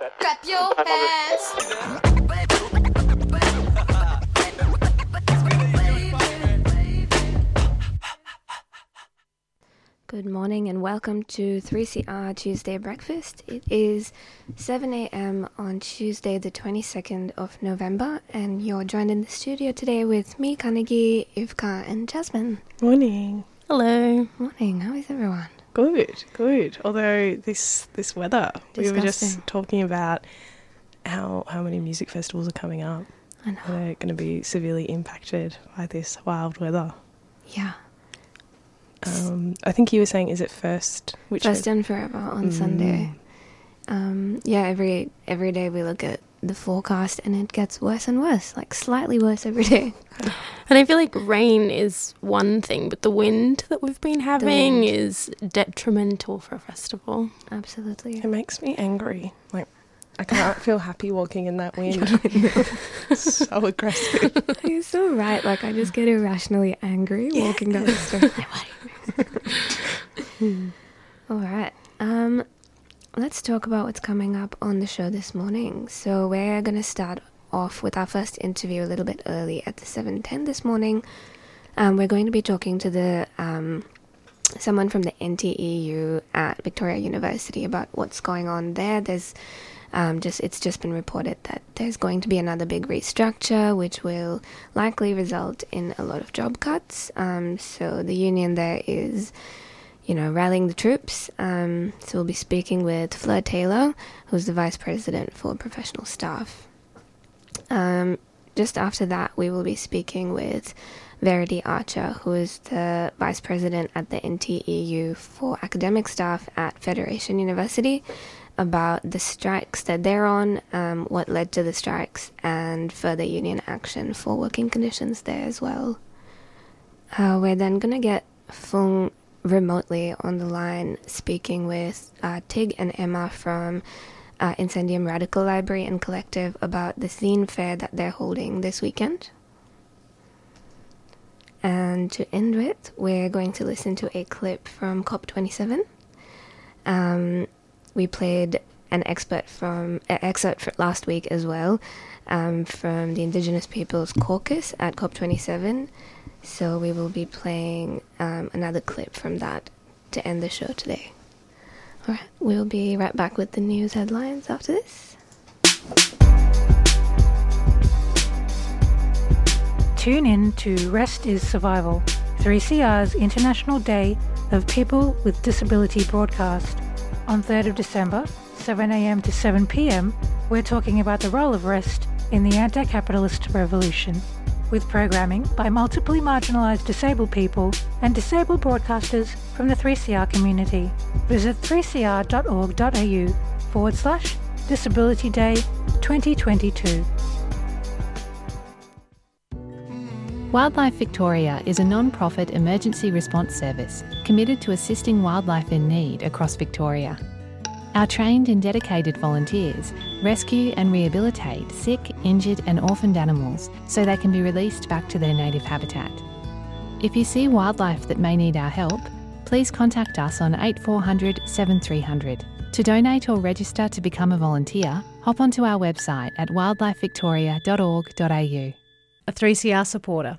Clap your hands. Good morning and welcome to 3CR Tuesday Breakfast. It is 7 a.m. on Tuesday, the 22nd of November, and you're joined in the studio today with me, Carnegie, Ivka, and Jasmine. Morning. Hello. Morning, how is everyone? Good, good. Although this this weather, we were just talking about how how many music festivals are coming up. I know. They're going to be severely impacted by this wild weather. Yeah. Um, I think you were saying, is it first? Which First and forever on Mm. Sunday. Um, yeah, every every day we look at the forecast and it gets worse and worse, like slightly worse every day. And I feel like rain is one thing, but the wind that we've been having is detrimental for a festival. Absolutely. It makes me angry. Like I can't feel happy walking in that wind. so aggressive. You're so right. Like I just get irrationally angry walking down the street. All right. Um, let's talk about what's coming up on the show this morning. So we're gonna start off with our first interview a little bit early at the seven ten this morning. Um, we're going to be talking to the um, someone from the NTEU at Victoria University about what's going on there. There's um, just it's just been reported that there's going to be another big restructure, which will likely result in a lot of job cuts. Um, so the union there is, you know, rallying the troops. Um, so we'll be speaking with Fleur Taylor, who's the vice president for professional staff. Um, just after that, we will be speaking with Verity Archer, who is the vice president at the NTEU for academic staff at Federation University, about the strikes that they're on, um, what led to the strikes, and further union action for working conditions there as well. Uh, we're then going to get Fung remotely on the line speaking with uh, Tig and Emma from uh, Incendium Radical Library and Collective about the zine fair that they're holding this weekend. And to end with, we're going to listen to a clip from COP27. Um, we played an expert from uh, excerpt last week as well um, from the Indigenous Peoples Caucus at COP27. So we will be playing um, another clip from that to end the show today. All right, we'll be right back with the news headlines after this. Tune in to Rest is Survival, 3CR's International Day of People with Disability broadcast. On 3rd of December, 7am to 7pm, we're talking about the role of rest in the anti capitalist revolution, with programming by multiply marginalised disabled people and disabled broadcasters from the 3CR community. Visit 3cr.org.au forward slash Disability Day 2022. Wildlife Victoria is a non profit emergency response service committed to assisting wildlife in need across Victoria. Our trained and dedicated volunteers rescue and rehabilitate sick, injured, and orphaned animals so they can be released back to their native habitat. If you see wildlife that may need our help, please contact us on 8400 7300. To donate or register to become a volunteer, hop onto our website at wildlifevictoria.org.au. A 3CR supporter.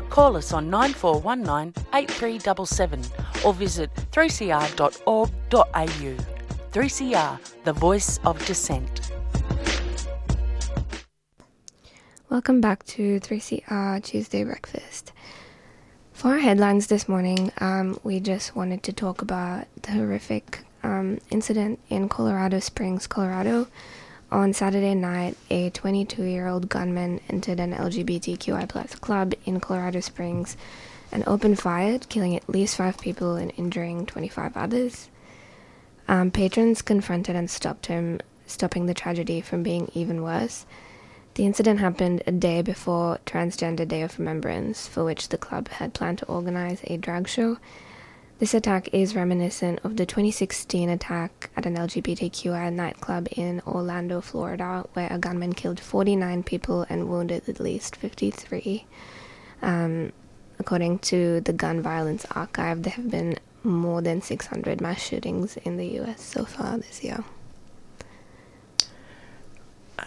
Call us on 9419 8377 or visit 3cr.org.au. 3CR, the voice of dissent. Welcome back to 3CR Tuesday Breakfast. For our headlines this morning, um, we just wanted to talk about the horrific um, incident in Colorado Springs, Colorado, on Saturday night, a 22 year old gunman entered an LGBTQI club in Colorado Springs and opened fire, killing at least five people and injuring 25 others. Um, patrons confronted and stopped him, stopping the tragedy from being even worse. The incident happened a day before Transgender Day of Remembrance, for which the club had planned to organize a drag show. This attack is reminiscent of the 2016 attack at an LGBTQI nightclub in Orlando, Florida, where a gunman killed 49 people and wounded at least 53. Um, according to the Gun Violence Archive, there have been more than 600 mass shootings in the US so far this year.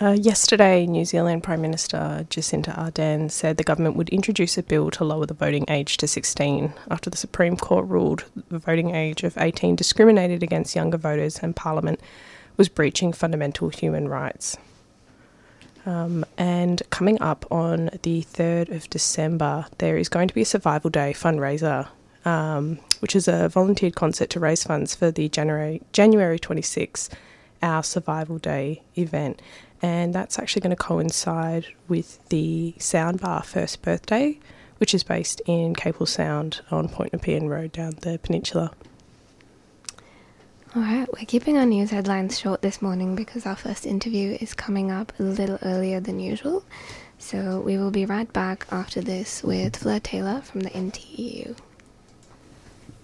Uh, yesterday, New Zealand Prime Minister Jacinda Ardern said the government would introduce a bill to lower the voting age to 16 after the Supreme Court ruled the voting age of 18 discriminated against younger voters and Parliament was breaching fundamental human rights. Um, and coming up on the 3rd of December, there is going to be a Survival Day fundraiser, um, which is a volunteered concert to raise funds for the January, January 26 Our Survival Day event and that's actually going to coincide with the Soundbar first birthday, which is based in Capel Sound on Point Nepean Road down the peninsula. All right, we're keeping our news headlines short this morning because our first interview is coming up a little earlier than usual. So we will be right back after this with Fleur Taylor from the NTEU.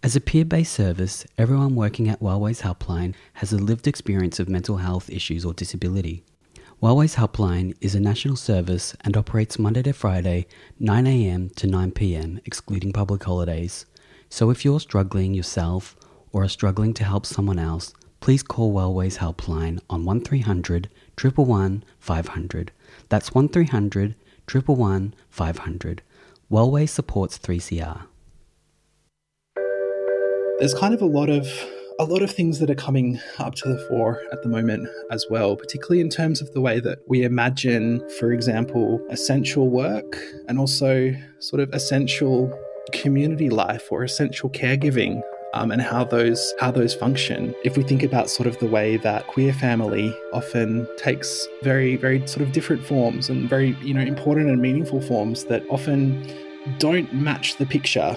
As a peer based service, everyone working at Wellways Helpline has a lived experience of mental health issues or disability. Wellways Helpline is a national service and operates Monday to Friday, 9am to 9pm, excluding public holidays. So if you're struggling yourself or are struggling to help someone else, please call Wellways Helpline on 1300 111 500. That's 1300 111 500. Wellways supports 3CR there's kind of a lot of a lot of things that are coming up to the fore at the moment as well, particularly in terms of the way that we imagine, for example, essential work and also sort of essential community life or essential caregiving um, and how those how those function. If we think about sort of the way that queer family often takes very very sort of different forms and very you know important and meaningful forms that often don't match the picture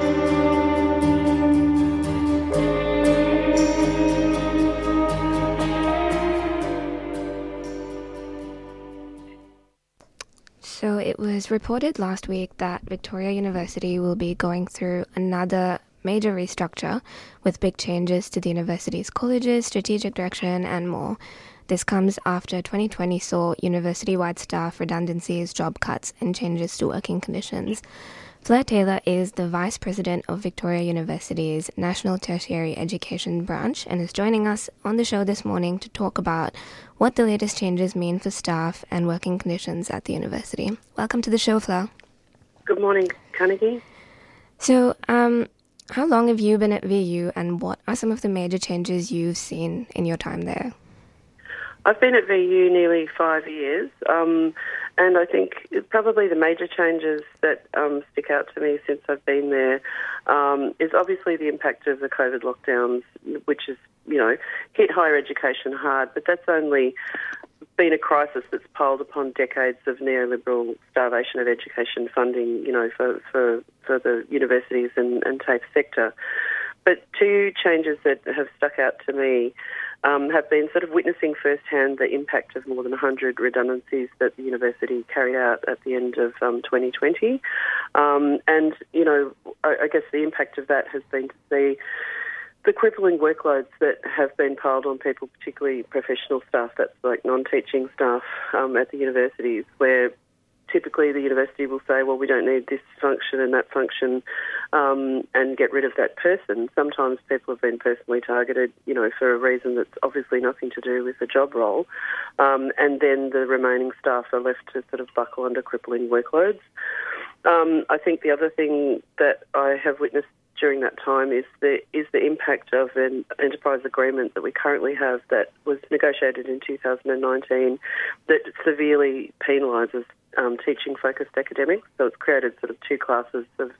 Was reported last week that Victoria University will be going through another major restructure with big changes to the university's colleges, strategic direction, and more. This comes after 2020 saw university wide staff redundancies, job cuts, and changes to working conditions. Fleur Taylor is the Vice President of Victoria University's National Tertiary Education Branch and is joining us on the show this morning to talk about what the latest changes mean for staff and working conditions at the university. Welcome to the show, Fleur. Good morning, Carnegie. So, um, how long have you been at VU and what are some of the major changes you've seen in your time there? I've been at VU nearly five years, um, and I think probably the major changes that um, stick out to me since I've been there um, is obviously the impact of the COVID lockdowns, which has you know hit higher education hard, but that's only been a crisis that's piled upon decades of neoliberal starvation of education funding, you know, for, for, for the universities and, and TAFE sector. But two changes that have stuck out to me um, have been sort of witnessing firsthand the impact of more than 100 redundancies that the university carried out at the end of um, 2020. Um, and, you know, I, I guess the impact of that has been to see the crippling workloads that have been piled on people, particularly professional staff, that's like non-teaching staff um, at the universities, where typically the university will say, well, we don't need this function and that function um, and get rid of that person. Sometimes people have been personally targeted, you know, for a reason that's obviously nothing to do with the job role. Um, and then the remaining staff are left to sort of buckle under crippling workloads. Um, I think the other thing that I have witnessed during that time is the is the impact of an enterprise agreement that we currently have that was negotiated in 2019 that severely penalises um, teaching focused academics. So it's created sort of two classes of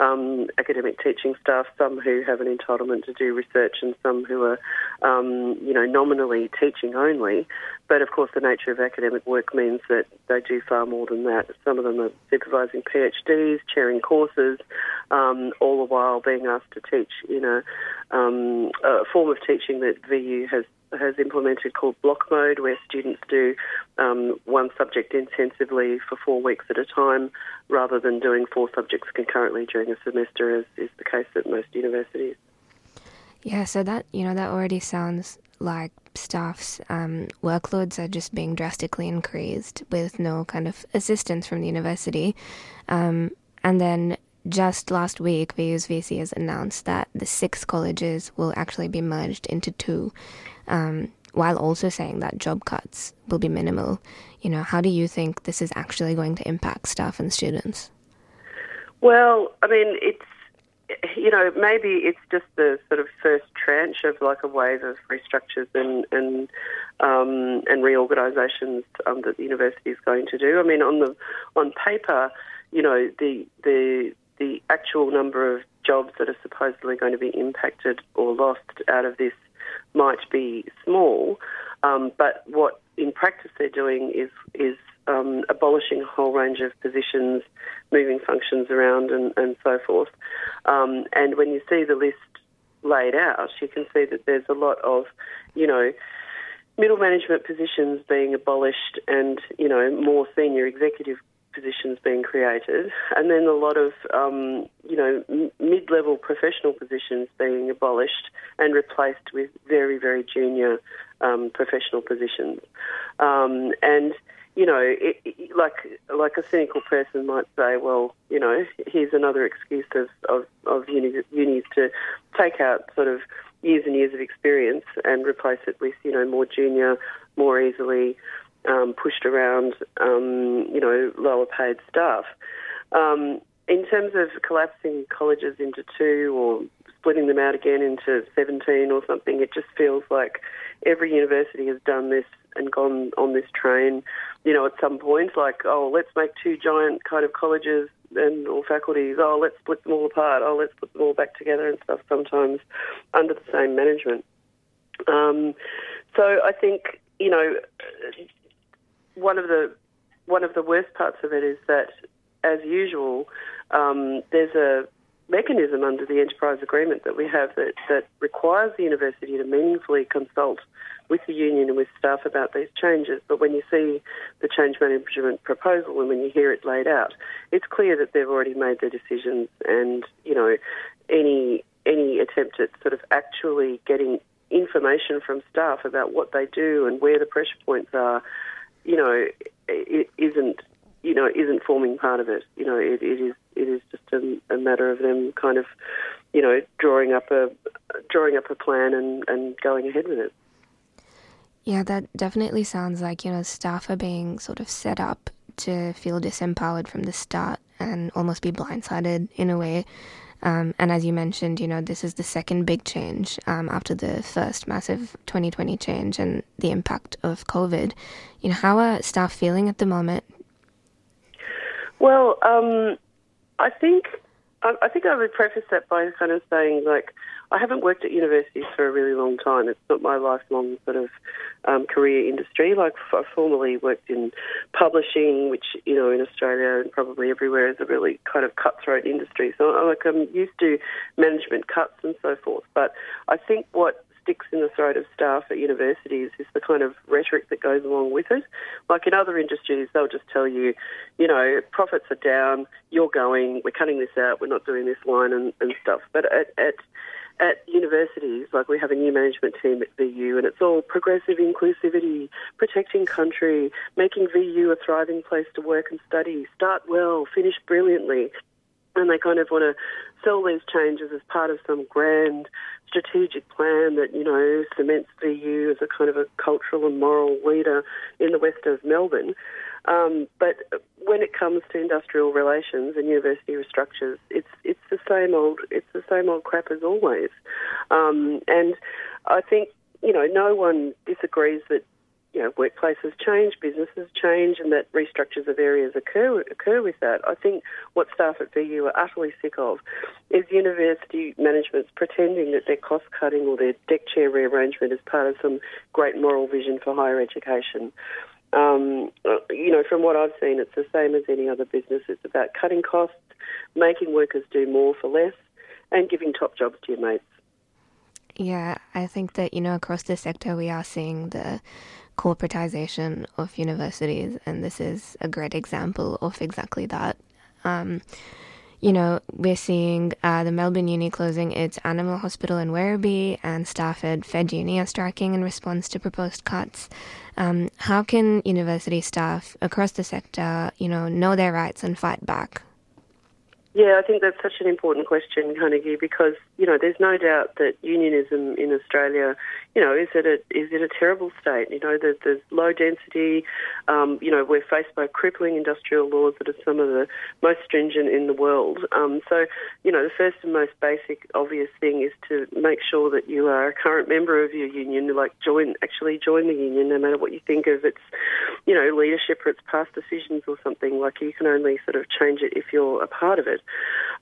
um, academic teaching staff, some who have an entitlement to do research and some who are, um, you know, nominally teaching only. But of course, the nature of academic work means that they do far more than that. Some of them are supervising PhDs, chairing courses, um, all the while being asked to teach in a, um, a form of teaching that VU has has implemented called block mode, where students do um, one subject intensively for four weeks at a time, rather than doing four subjects concurrently during a semester, as is the case at most universities. Yeah, so that you know that already sounds like staff's um, workloads are just being drastically increased with no kind of assistance from the university, um, and then just last week, VU's VC has announced that the six colleges will actually be merged into two, um, while also saying that job cuts will be minimal. You know, how do you think this is actually going to impact staff and students? Well, I mean, it's you know maybe it's just the sort of first tranche of like a wave of restructures and and um, and reorganisations um, that the university is going to do. I mean, on the on paper, you know, the the the actual number of jobs that are supposedly going to be impacted or lost out of this might be small, um, but what in practice they're doing is is um, abolishing a whole range of positions, moving functions around, and, and so forth. Um, and when you see the list laid out, you can see that there's a lot of, you know, middle management positions being abolished, and you know, more senior executive positions being created, and then a lot of um, you know mid-level professional positions being abolished and replaced with very very junior um, professional positions, um, and you know, it, it, like like a cynical person might say, well, you know, here's another excuse of of, of unis to take out sort of years and years of experience and replace it with you know more junior, more easily um, pushed around, um, you know, lower paid staff. Um, in terms of collapsing colleges into two or splitting them out again into 17 or something, it just feels like every university has done this and gone on this train, you know, at some point, like, oh, let's make two giant kind of colleges and or faculties, oh, let's split them all apart, oh, let's put them all back together and stuff, sometimes under the same management. Um, so I think, you know, one of the one of the worst parts of it is that, as usual, um, there's a mechanism under the enterprise agreement that we have that, that requires the university to meaningfully consult with the union and with staff about these changes. But when you see the change management proposal and when you hear it laid out, it's clear that they've already made their decisions and, you know, any any attempt at sort of actually getting information from staff about what they do and where the pressure points are you know, it isn't, you know, isn't forming part of it. You know, it, it is it is just a, a, matter of them kind of, you know, drawing up a drawing up a plan and, and going ahead with it. Yeah, that definitely sounds like, you know, staff are being sort of set up to feel disempowered from the start and almost be blindsided in a way. Um, and as you mentioned, you know, this is the second big change um, after the first massive 2020 change and the impact of COVID. You know, how are staff feeling at the moment? Well, um, I think I, I think I would preface that by kind of saying like I haven't worked at universities for a really long time. It's not my lifelong sort of um, career industry. Like I formerly worked in publishing, which you know in Australia and probably everywhere is a really kind of cutthroat industry. So like I'm used to management cuts and so forth. But I think what sticks in the throat of staff at universities is the kind of rhetoric that goes along with it. Like in other industries, they'll just tell you, you know, profits are down, you're going, we're cutting this out, we're not doing this line and, and stuff. But at, at at universities, like we have a new management team at VU, and it's all progressive inclusivity, protecting country, making VU a thriving place to work and study, start well, finish brilliantly. And they kind of want to sell these changes as part of some grand strategic plan that, you know, cements VU as a kind of a cultural and moral leader in the west of Melbourne. Um, but when it comes to industrial relations and university restructures, it's it's the same old it's the same old crap as always. Um, and I think you know no one disagrees that you know workplaces change, businesses change, and that restructures of areas occur occur with that. I think what staff at VU are utterly sick of is university managements pretending that their cost cutting or their deck chair rearrangement is part of some great moral vision for higher education. Um, you know, from what I've seen, it's the same as any other business. It's about cutting costs, making workers do more for less, and giving top jobs to your mates. Yeah, I think that, you know, across the sector, we are seeing the corporatization of universities, and this is a great example of exactly that. Um, you know, we're seeing uh, the Melbourne Uni closing its animal hospital in Werribee, and staff at Fed Uni are striking in response to proposed cuts. Um, how can university staff across the sector, you know, know their rights and fight back? Yeah, I think that's such an important question, Carnegie, because you know there's no doubt that unionism in Australia, you know, is it a is it a terrible state? You know, that there's low density. Um, you know, we're faced by crippling industrial laws that are some of the most stringent in the world. Um, so, you know, the first and most basic, obvious thing is to make sure that you are a current member of your union. Like, join actually join the union, no matter what you think of its, you know, leadership or its past decisions or something. Like, you can only sort of change it if you're a part of it.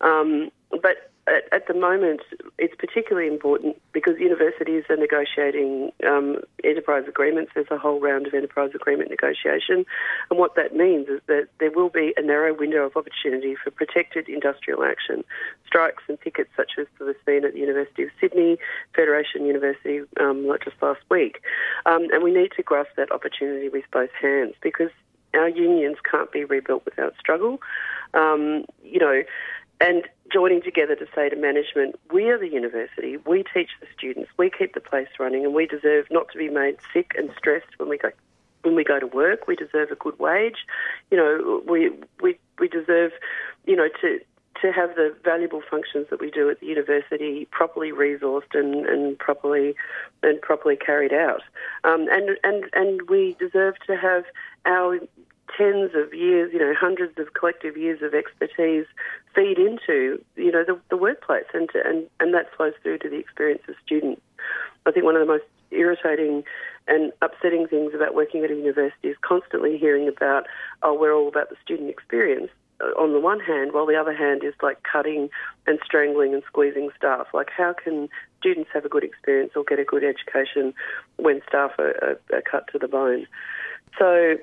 Um, but at, at, the moment, it's particularly important because universities are negotiating um, enterprise agreements. There's a whole round of enterprise agreement negotiation. And what that means is that there will be a narrow window of opportunity for protected industrial action. Strikes and pickets, such as was seen at the University of Sydney, Federation University, um, like just last week. Um, and we need to grasp that opportunity with both hands because our unions can't be rebuilt without struggle. Um, you know, and joining together to say to management, we are the university, we teach the students, we keep the place running, and we deserve not to be made sick and stressed when we go when we go to work. We deserve a good wage. You know, we we we deserve, you know, to to have the valuable functions that we do at the university properly resourced and, and properly and properly carried out. Um, and and and we deserve to have our tens of years, you know, hundreds of collective years of expertise feed into, you know, the, the workplace, and, to, and and that flows through to the experience of students. I think one of the most irritating and upsetting things about working at a university is constantly hearing about, oh, we're all about the student experience uh, on the one hand, while the other hand is like cutting and strangling and squeezing staff. Like, how can students have a good experience or get a good education when staff are, are, are cut to the bone? So,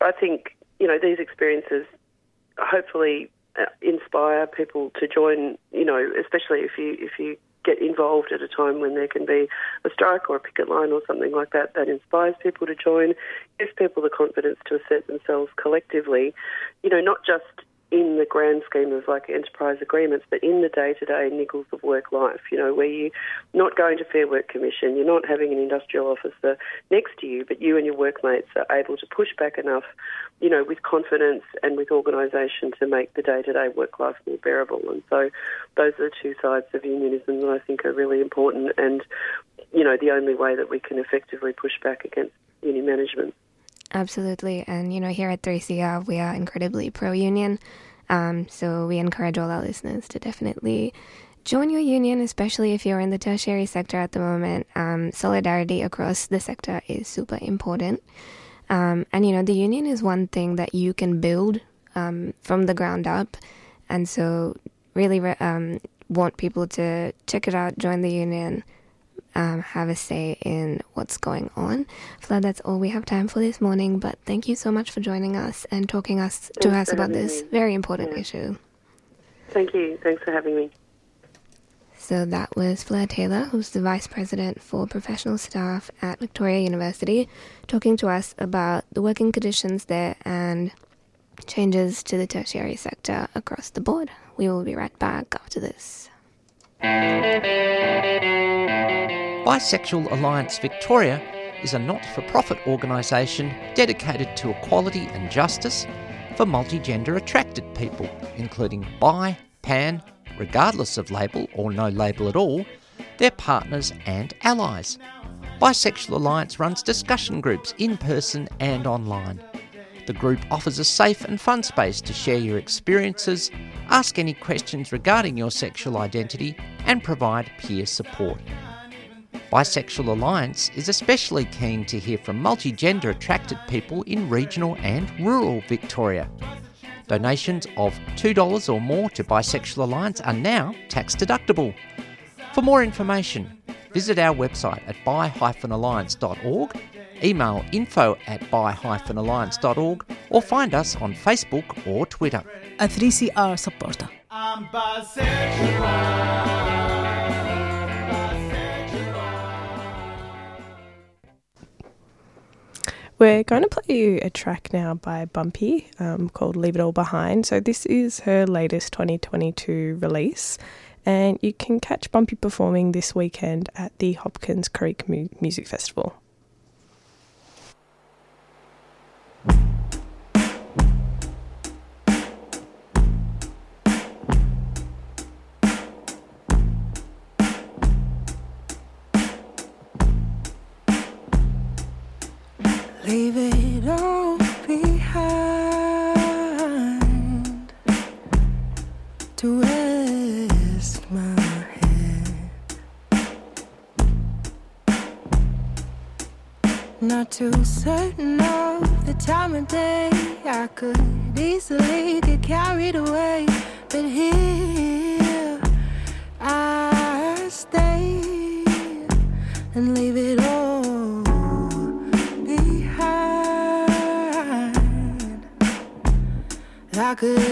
I think you know these experiences hopefully uh, inspire people to join. You know, especially if you if you get involved at a time when there can be a strike or a picket line or something like that that inspires people to join, gives people the confidence to assert themselves collectively. You know, not just in the grand scheme of like enterprise agreements, but in the day to day niggles of work life, you know, where you're not going to Fair Work Commission, you're not having an industrial officer next to you, but you and your workmates are able to push back enough, you know, with confidence and with organisation to make the day to day work life more bearable. And so those are the two sides of unionism that I think are really important and, you know, the only way that we can effectively push back against union management. Absolutely. And, you know, here at 3CR, we are incredibly pro union. Um, so we encourage all our listeners to definitely join your union, especially if you're in the tertiary sector at the moment. Um, solidarity across the sector is super important. Um, and you know, the union is one thing that you can build um, from the ground up. And so, really re- um, want people to check it out, join the union, um, have a say in what's going on. Fleur, that's all we have time for this morning. But thank you so much for joining us and talking us to us about this me. very important Yeah. issue. Thank you. Thanks for having me. So that was Fleur Taylor, who's the Vice President for Professional Staff at Victoria University, talking to us about the working conditions there and changes to the tertiary sector across the board. We will be right back after this. Bisexual Alliance Victoria is a not for profit organisation dedicated to equality and justice for multigender attracted people, including bi, pan, regardless of label or no label at all, their partners and allies. Bisexual Alliance runs discussion groups in person and online. The group offers a safe and fun space to share your experiences, ask any questions regarding your sexual identity, and provide peer support. Bisexual Alliance is especially keen to hear from multigender attracted people in regional and rural Victoria. Donations of $2 or more to Bisexual Alliance are now tax deductible. For more information, visit our website at bi-alliance.org, email info at bi-alliance.org, or find us on Facebook or Twitter. A 3CR supporter. We're going to play you a track now by Bumpy um, called Leave It All Behind. So, this is her latest 2022 release, and you can catch Bumpy performing this weekend at the Hopkins Creek Mu- Music Festival. Leave it all behind. To Not too certain of the time of day. I could easily get carried away, but here I stay and leave it all behind. I could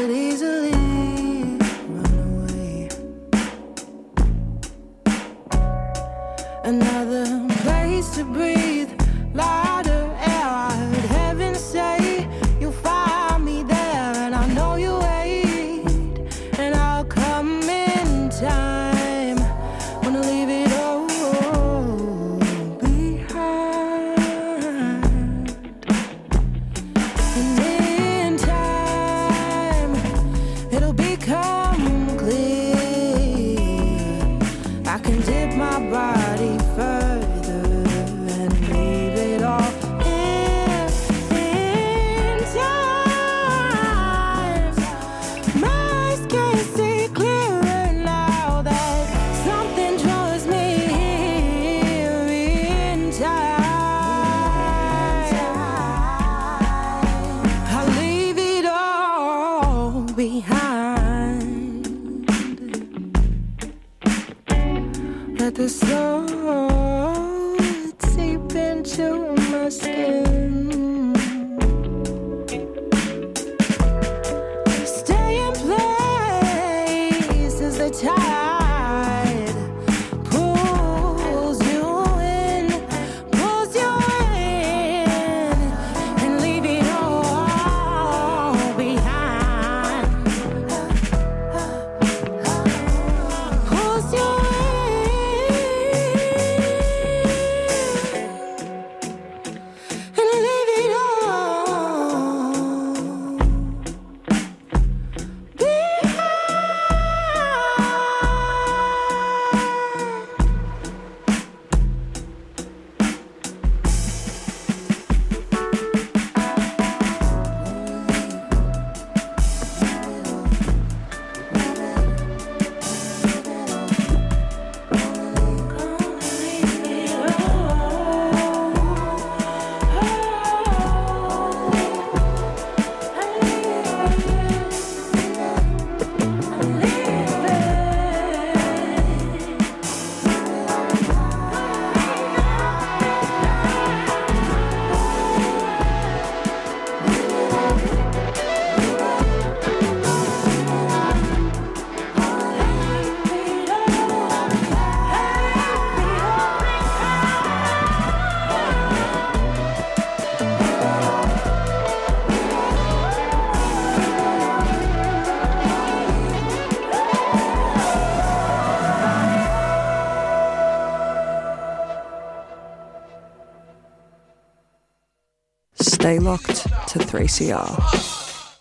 Stay locked to 3CR.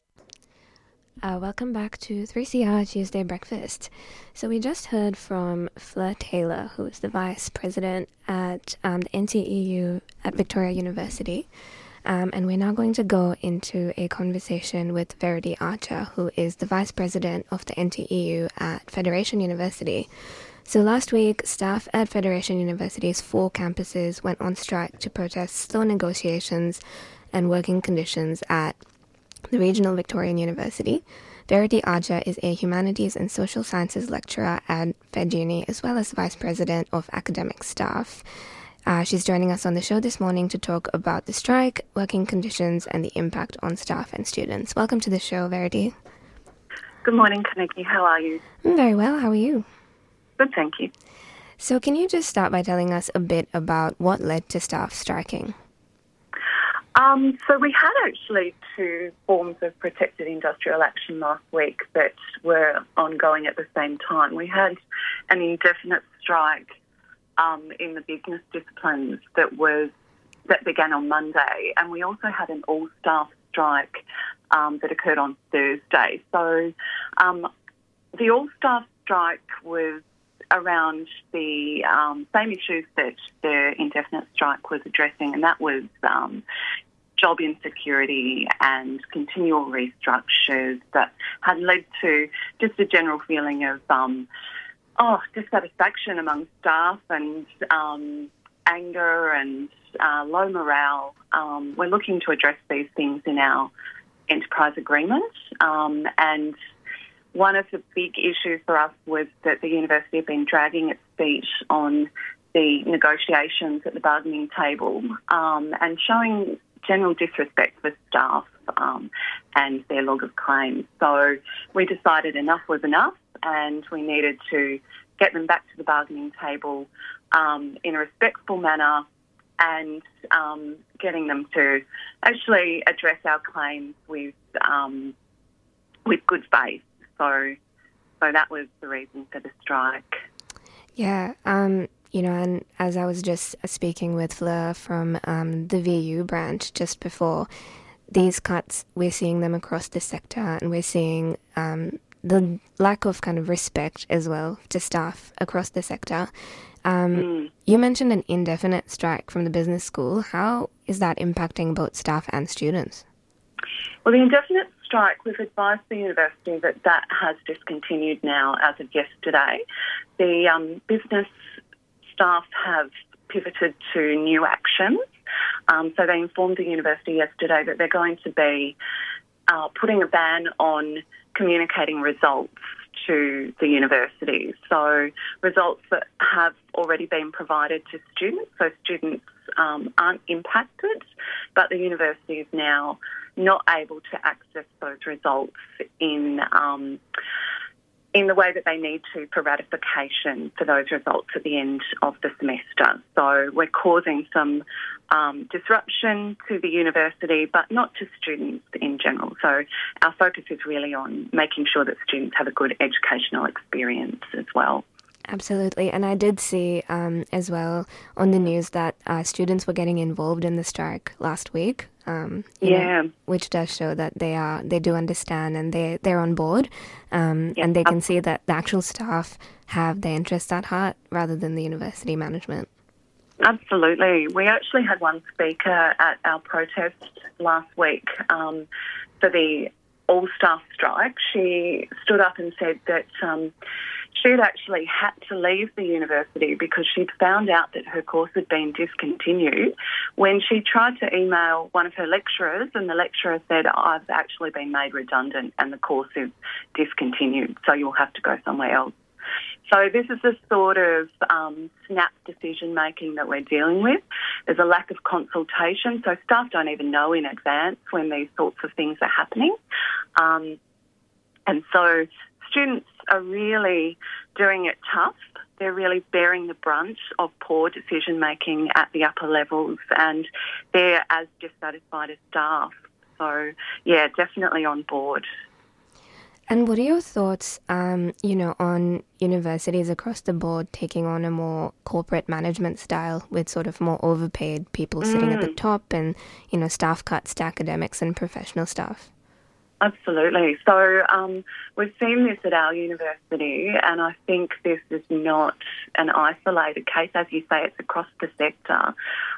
Uh, welcome back to 3CR Tuesday Breakfast. So, we just heard from Fleur Taylor, who is the Vice President at um, the NTEU at Victoria University. Um, and we're now going to go into a conversation with Verity Archer, who is the Vice President of the NTEU at Federation University. So, last week, staff at Federation University's four campuses went on strike to protest slow negotiations and working conditions at the Regional Victorian University. Verity Archer is a humanities and social sciences lecturer at FedUni as well as vice president of academic staff. Uh, she's joining us on the show this morning to talk about the strike, working conditions, and the impact on staff and students. Welcome to the show, Verity. Good morning, Carnegie. How are you? I'm very well. How are you? Good, thank you. So, can you just start by telling us a bit about what led to staff striking? Um, so we had actually two forms of protected industrial action last week that were ongoing at the same time. We had an indefinite strike um, in the business disciplines that was that began on Monday, and we also had an all staff strike um, that occurred on Thursday. So um, the all staff strike was around the um, same issues that the indefinite strike was addressing, and that was um, job insecurity and continual restructures that had led to just a general feeling of um, oh dissatisfaction among staff and um, anger and uh, low morale. Um, we're looking to address these things in our enterprise agreement um, and one of the big issues for us was that the university had been dragging its feet on the negotiations at the bargaining table um, and showing general disrespect for staff um, and their log of claims. So we decided enough was enough and we needed to get them back to the bargaining table um, in a respectful manner and um, getting them to actually address our claims with um, with good faith. So, so that was the reason for the strike. Yeah, um, you know, and as I was just speaking with Fleur from um, the VU branch just before, these cuts, we're seeing them across the sector and we're seeing um, the lack of kind of respect as well to staff across the sector. Um, Mm. You mentioned an indefinite strike from the business school. How is that impacting both staff and students? Well, the indefinite strike, we've advised the university that that has discontinued now as of yesterday. The um, business staff have pivoted to new actions. Um, so they informed the university yesterday that they're going to be uh, putting a ban on communicating results to the university. So results that have already been provided to students, so students um, aren't impacted, but the university is now not able to access those results in um, in the way that they need to for ratification for those results at the end of the semester. So we're causing some um, disruption to the university, but not to students in general. So our focus is really on making sure that students have a good educational experience as well. Absolutely. And I did see um, as well on the news that uh, students were getting involved in the strike last week. Um, you know, Yeah. which does show that they are they do understand and they they're on board, um, and they can see that the actual staff have their interests at heart rather than the university management. Absolutely. We actually had one speaker at our protest last week um, for the all staff strike. She stood up and said that she had actually had to leave the university because she'd found out that her course had been discontinued when she tried to email one of her lecturers, and the lecturer said, I've actually been made redundant and the course is discontinued, so you'll have to go somewhere else. So this is the sort of um, snap decision making that we're dealing with. There's a lack of consultation, so staff don't even know in advance when these sorts of things are happening. Um, and so students are really doing it tough. They're really bearing the brunt of poor decision making at the upper levels, and they're as dissatisfied as staff. So, yeah, definitely on board. And what are your thoughts, um, you know, on universities across the board taking on a more corporate management style with sort of more overpaid people sitting at the Mm. top and, you know, staff cuts to academics and professional staff? Absolutely. So um, we've seen this at our university, and I think this is not an isolated case. As you say, it's across the sector.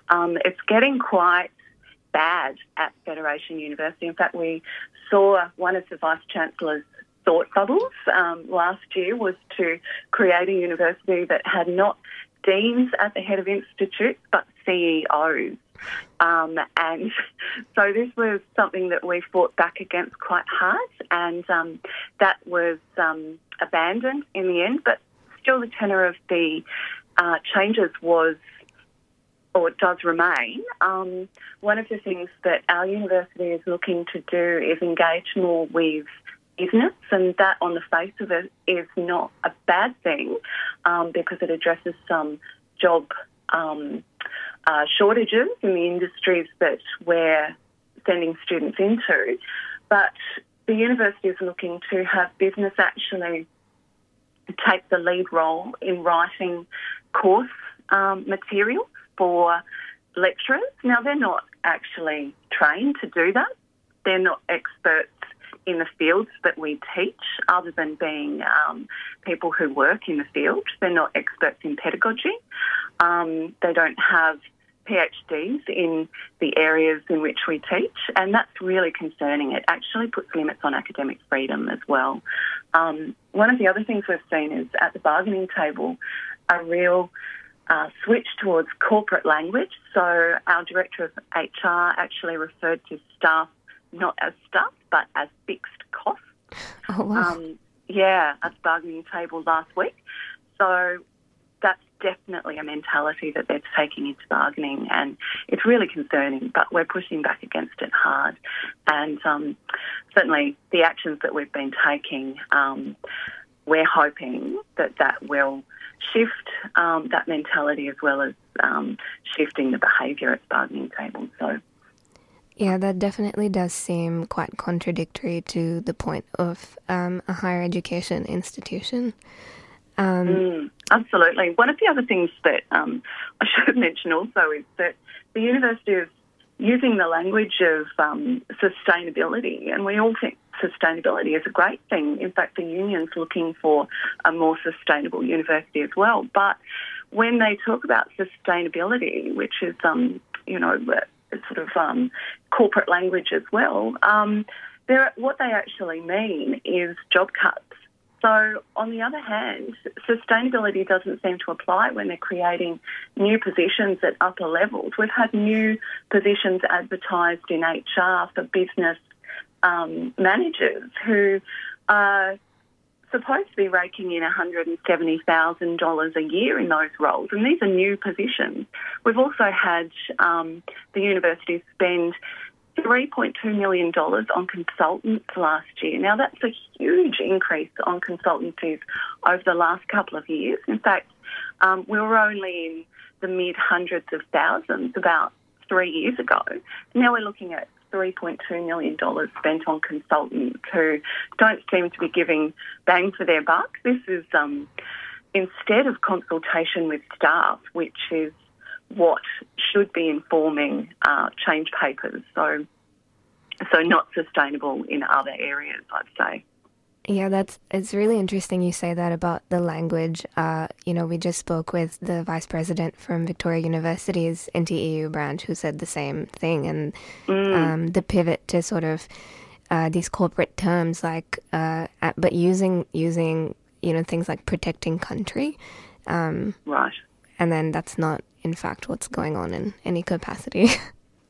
Um, it's getting quite bad at Federation University. In fact, we saw one of the vice chancellor's thought bubbles um, last year was to create a university that had not deans at the head of institutes, but CEOs. Um, and so this was something that we fought back against quite hard, and um, that was um, abandoned in the end. But still, the tenor of the uh, changes was, or does remain. Um, one of the things that our university is looking to do is engage more with business, and that on the face of it is not a bad thing um, because it addresses some job um, uh, shortages in the industries that we're sending students into. But the university is looking to have business actually take the lead role in writing course um, material for lecturers. Now, they're not actually trained to do that. They're not experts in the fields that we teach, other than being um, people who work in the field. They're not experts in pedagogy. Um, they don't have PhDs in the areas in which we teach, and that's really concerning. It actually puts limits on academic freedom as well. Um, one of the other things we've seen is at the bargaining table a real uh, switch towards corporate language. So our director of HR actually referred to staff not as staff but as fixed costs. Oh, wow. Um, yeah, at the bargaining table last week. So that's definitely a mentality that they're taking into bargaining, and it's really concerning. But we're pushing back against it hard, and um, certainly the actions that we've been taking, um, we're hoping that that will shift um, that mentality as well as um, shifting the behaviour at the bargaining table. So. Yeah, that definitely does seem quite contradictory to the point of um, a higher education institution. Um, Mm, absolutely. One of the other things that um, I should mention also is that the university is using the language of um, sustainability, and we all think sustainability is a great thing. In fact, the union's looking for a more sustainable university as well. But when they talk about sustainability, which is, um, you know, sort of um, corporate language as well, um, what they actually mean is job cuts. So, on the other hand, sustainability doesn't seem to apply when they're creating new positions at upper levels. We've had new positions advertised in HR for business um, managers who are supposed to be raking in $170,000 a year in those roles, and these are new positions. We've also had um, the university spend $3.2 million on consultants last year. Now, that's a huge increase on consultancies over the last couple of years. In fact, um, we were only in the mid hundreds of thousands about three years ago. Now we're looking at $3.2 million spent on consultants who don't seem to be giving bang for their buck. This is um, instead of consultation with staff, which is what should be informing uh, change papers. So, so not sustainable in other areas, I'd say. Yeah, that's it's really interesting you say that about the language. Uh, you know, we just spoke with the vice president from Victoria University's NTEU branch who said the same thing, and Mm. um, the pivot to sort of uh, these corporate terms like, uh, but using using you know things like protecting country, um, right? And then that's not in fact what's going on in any capacity.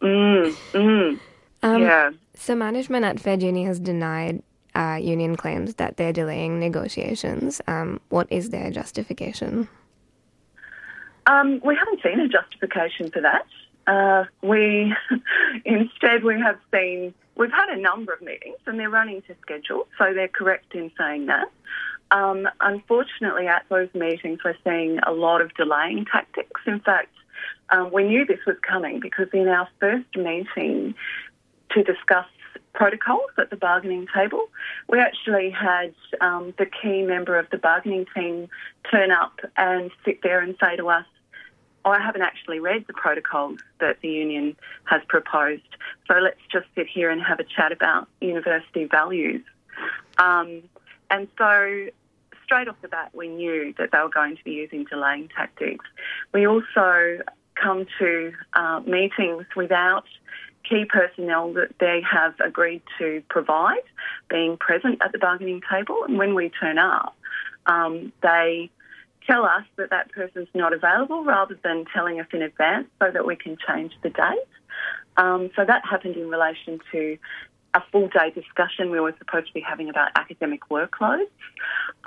Mm, mm. Um, yeah. So management at FedUni has denied uh, union claims that they're delaying negotiations. Um, what is their justification? Um, we haven't seen a justification for that. Uh, we instead we have seen we've had a number of meetings and they're running to schedule, so they're correct in saying that. Um, unfortunately, at those meetings, we're seeing a lot of delaying tactics. In fact, um, we knew this was coming because in our first meeting to discuss protocols at the bargaining table. We actually had um, the key member of the bargaining team turn up and sit there and say to us, oh, I haven't actually read the protocols that the union has proposed, so let's just sit here and have a chat about university values. Um, and so straight off the bat, we knew that they were going to be using delaying tactics. We also come to uh, meetings without key personnel that they have agreed to provide being present at the bargaining table. And when we turn up, um, they tell us that that person's not available rather than telling us in advance so that we can change the date. Um, so that happened in relation to a full day discussion we were supposed to be having about academic workloads.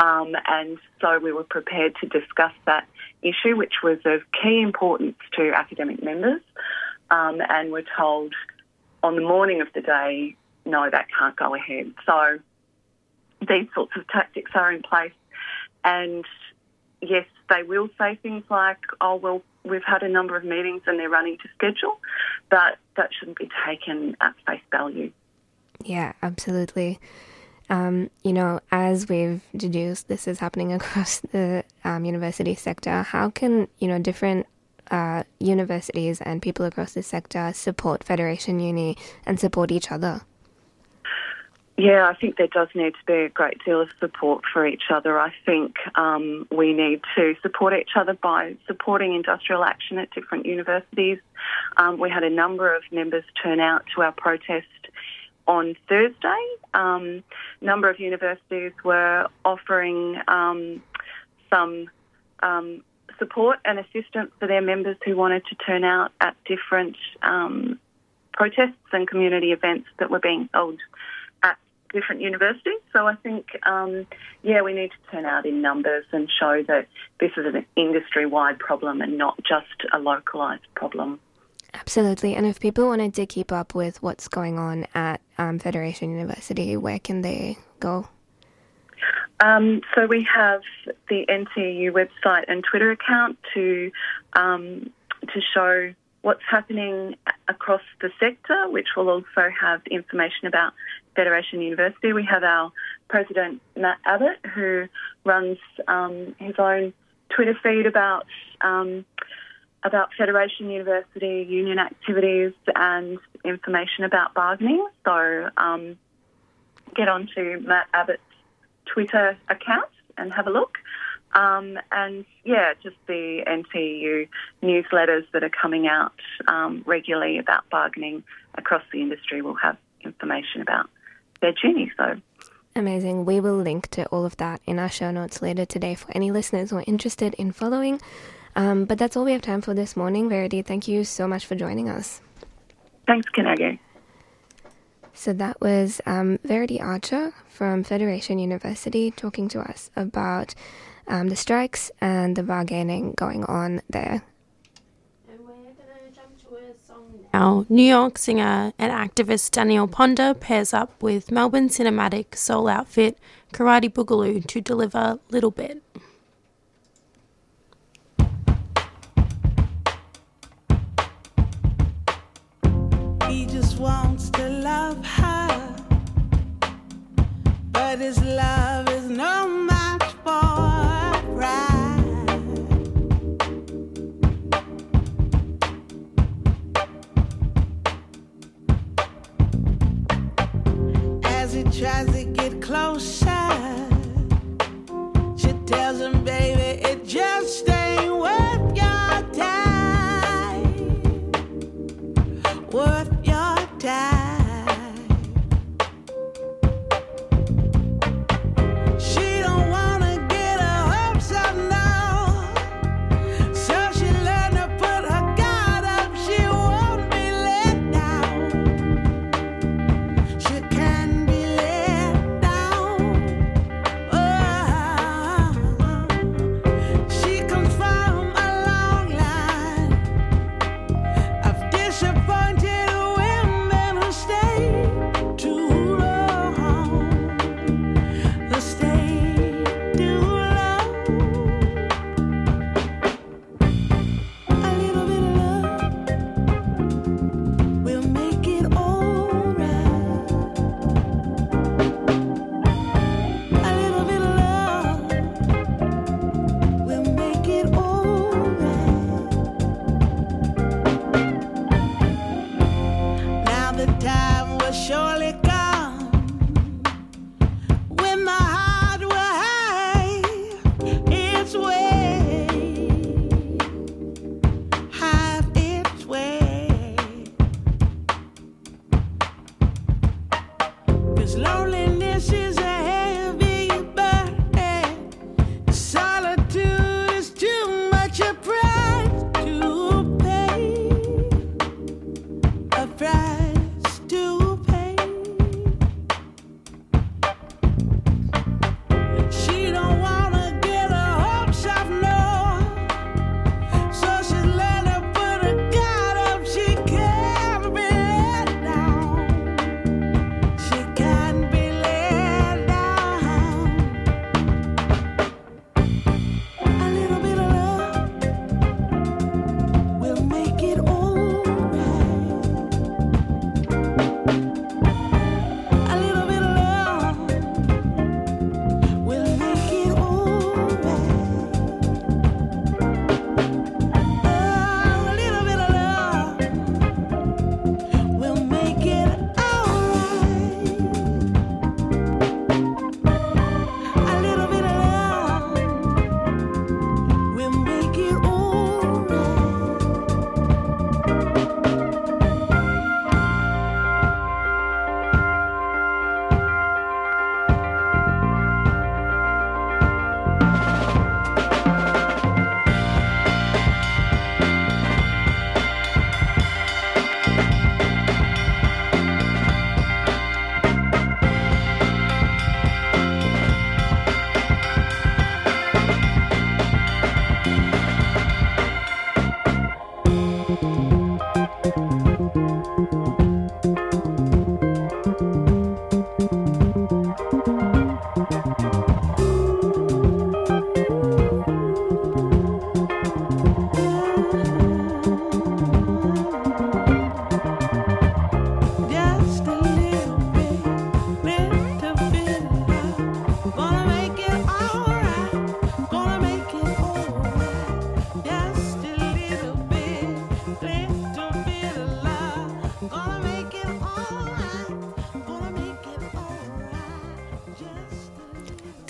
Um, and so we were prepared to discuss that issue, which was of key importance to academic members. Um, and we're told on the morning of the day, no, that can't go ahead. So these sorts of tactics are in place. And yes, they will say things like, oh, well, we've had a number of meetings and they're running to schedule, but that shouldn't be taken at face value. Yeah, absolutely. Um, you know, as we've deduced, this is happening across the um, university sector. How can, you know, different uh, universities and people across the sector support Federation Uni and support each other? Yeah, I think there does need to be a great deal of support for each other. I think um, we need to support each other by supporting industrial action at different universities. Um, we had a number of members turn out to our protest on Thursday. Um, a number of universities were offering um, some um, support and assistance for their members who wanted to turn out at different um, protests and community events that were being held at different universities. So I think, um, yeah, we need to turn out in numbers and show that this is an industry wide problem and not just a localised problem. Absolutely. And if people wanted to keep up with what's going on at um, Federation University, where can they go? Um, so we have the NTEU website and Twitter account to um, to show what's happening across the sector, which will also have information about Federation University. We have our president Matt Abbott, who runs um, his own Twitter feed about um, about Federation University union activities and information about bargaining. So um, get onto Matt Abbott's Twitter account and have a look. Um, and yeah, just the NTEU newsletters that are coming out um, regularly about bargaining across the industry will have information about their journey. So Amazing. We will link to all of that in our show notes later today for any listeners who are interested in following. Um, but that's all we have time for this morning. Verity, thank you so much for joining us. Thanks, Carnegie. So that was um, Verity Archer from Federation University talking to us about um, the strikes and the bargaining going on there. Now, New York singer and activist Danielle Ponder pairs up with Melbourne cinematic soul outfit Karate Boogaloo to deliver Little Bit. Wants to love her, but his love is no match for pride. As he tries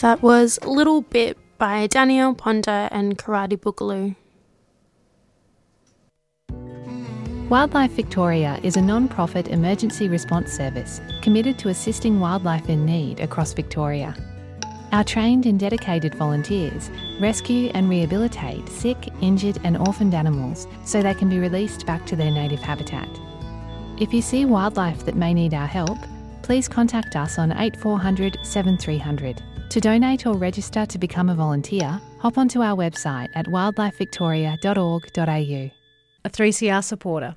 That was Little Bit by Danielle Ponder and Karate Boogaloo. Wildlife Victoria is a non profit emergency response service committed to assisting wildlife in need across Victoria. Our trained and dedicated volunteers rescue and rehabilitate sick, injured, and orphaned animals so they can be released back to their native habitat. If you see wildlife that may need our help, please contact us on 8400 7300. To donate or register to become a volunteer, hop onto our website at wildlifevictoria.org.au. A 3CR supporter.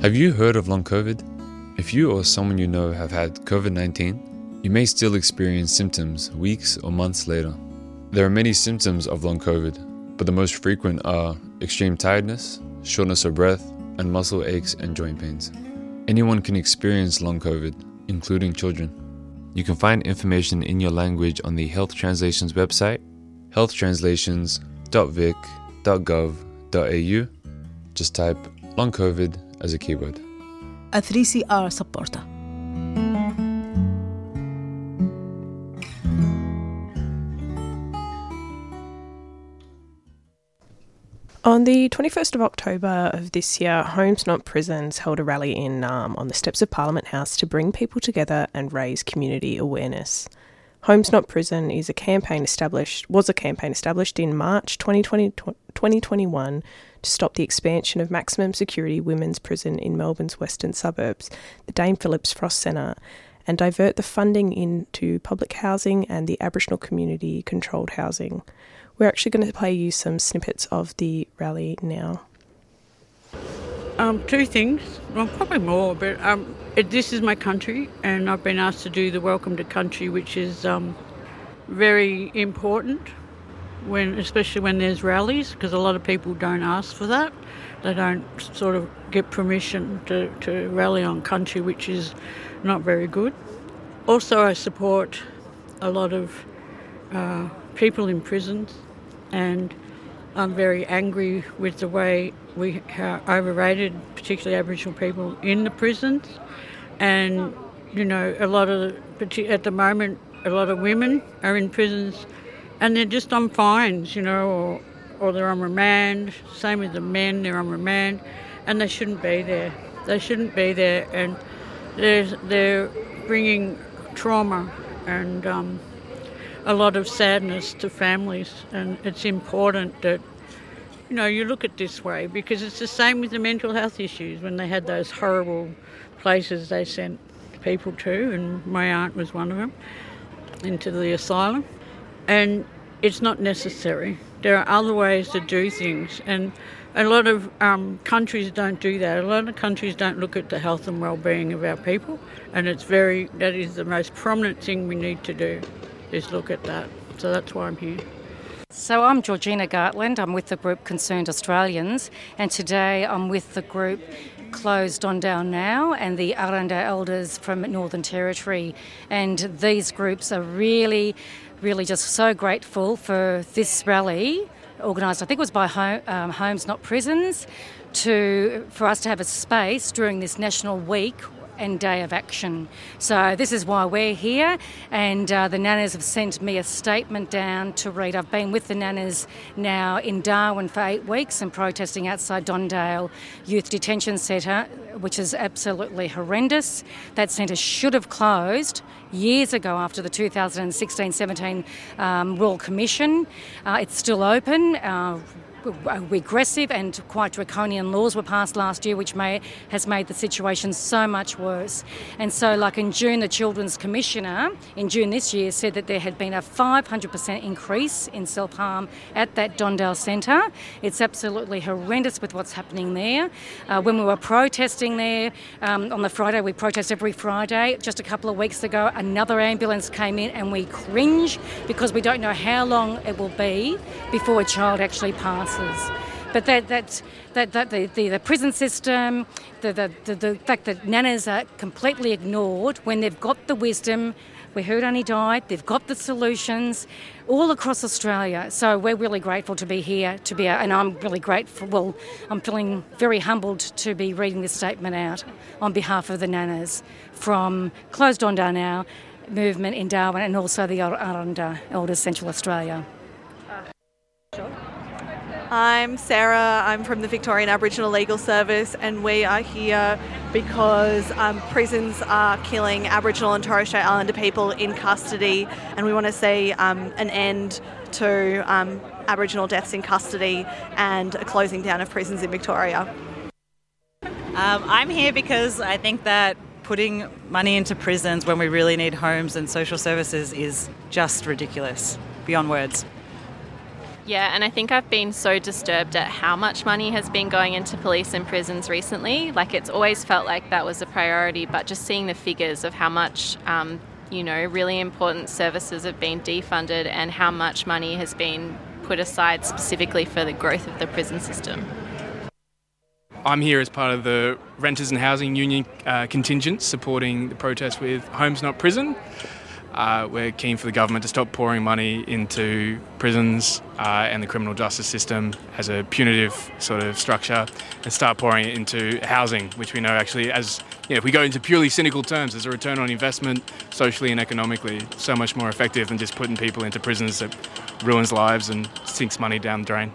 Have you heard of long COVID? If you or someone you know have had COVID 19, you may still experience symptoms weeks or months later. There are many symptoms of long COVID, but the most frequent are extreme tiredness, shortness of breath, and muscle aches and joint pains. Anyone can experience long COVID, including children. You can find information in your language on the Health Translations website, healthtranslations.vic.gov.au. Just type long COVID as a keyword. A 3CR supporter. On the 21st of October of this year, Homes Not Prisons held a rally in Naarm on the steps of Parliament House to bring people together and raise community awareness. Homes Not Prison is a campaign established was a campaign established in March 2020, 2021 to stop the expansion of maximum security women's prison in Melbourne's western suburbs, the Dame Phyllis Frost Centre, and divert the funding into public housing and the Aboriginal community controlled housing. We're actually going to play you some snippets of the rally now. Um, two things, well, probably more, but um, it, this is my country, and I've been asked to do the Welcome to Country, which is um, very important when, especially when there's rallies, because a lot of people don't ask for that. They don't sort of get permission to, to rally on country, which is not very good. Also, I support a lot of uh, people in prisons, and I'm very angry with the way we have overrated, particularly Aboriginal people in the prisons. And, you know, a lot of, at the moment, a lot of women are in prisons and they're just on fines, you know, or, or they're on remand. Same with the men, they're on remand, and they shouldn't be there. They shouldn't be there, and they're, they're bringing trauma and um, a lot of sadness to families. And it's important that you know you look at this way because it's the same with the mental health issues when they had those horrible places they sent people to, and my aunt was one of them, into the asylum. And it's not necessary. There are other ways to do things, and a lot of um, countries don't do that. A lot of countries don't look at the health and well-being of our people, and it's very that is the most prominent thing we need to do, is look at that. So that's why I'm here. So I'm Georgina Gartland. I'm with the group Concerned Australians, and today I'm with the group Close Don Dale Now and the Aranda Elders from Northern Territory. And these groups are really, really just so grateful for this rally organised, I think it was by home, um, Homes Not Prisons, to for us to have a space during this National Week and day of action. So this is why we're here, and uh, the Nanas have sent me a statement down to read. I've been with the Nanas now in Darwin for eight weeks and protesting outside Don Dale Youth Detention Centre, which is absolutely horrendous. That centre should have closed years ago after the 2016-17 um, Royal Commission. Uh, it's still open. Uh, regressive and quite draconian laws were passed last year, which may, has made the situation so much worse. And so, like in June, the Children's Commissioner in June this year said that there had been a 500% increase in self harm at that Don Dale Centre. It's absolutely horrendous with what's happening there. Uh, when we were protesting there um, on the Friday, we protest every Friday. Just a couple of weeks ago, another ambulance came in and we cringe because we don't know how long it will be before a child actually passes. But that, that, that, that the, the, the prison system, the, the, the, the fact that nanas are completely ignored when they've got the wisdom, we heard only died, they've got the solutions all across Australia. So we're really grateful to be here, to be, and I'm really grateful. Well, I'm feeling very humbled to be reading this statement out on behalf of the nanas from Closed Dale Now movement in Darwin and also the Aranda Elders Central Australia. I'm Sarah. I'm from the Victorian Aboriginal Legal Service, and we are here because um, prisons are killing Aboriginal and Torres Strait Islander people in custody, and we want to see um, an end to um, Aboriginal deaths in custody and a closing down of prisons in Victoria. Um, I'm here because I think that putting money into prisons when we really need homes and social services is just ridiculous, beyond words. Yeah, and I think I've been so disturbed at how much money has been going into police and prisons recently. Like, it's always felt like that was a priority, but just seeing the figures of how much, um, you know, really important services have been defunded and how much money has been put aside specifically for the growth of the prison system. I'm here as part of the Renters and Housing Union uh, contingent supporting the protest with Homes Not Prison. Uh, we're keen for the government to stop pouring money into prisons uh, and the criminal justice system as a punitive sort of structure and start pouring it into housing, which we know actually, as you know, if we go into purely cynical terms, as a return on investment, socially and economically, so much more effective than just putting people into prisons that ruins lives and sinks money down the drain.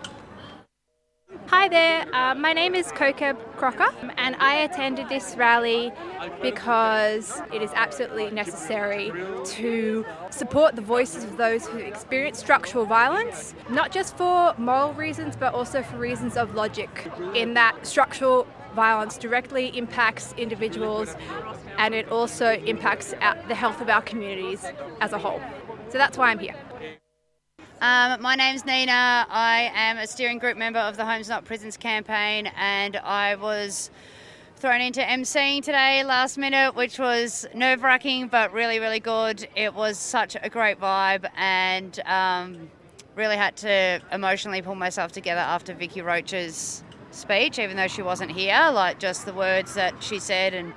Hi there, uh, my name is Coca Crocker, and I attended this rally because it is absolutely necessary to support the voices of those who experience structural violence, not just for moral reasons but also for reasons of logic, in that structural violence directly impacts individuals and it also impacts the health of our communities as a whole. So that's why I'm here. Um, my name's Nina. I am a steering group member of the Homes Not Prisons campaign, and I was thrown into emceeing today last minute, which was nerve wracking but really, really good. It was such a great vibe, and um, really had to emotionally pull myself together after Vickie Roach's speech, even though she wasn't here. Like just the words that she said and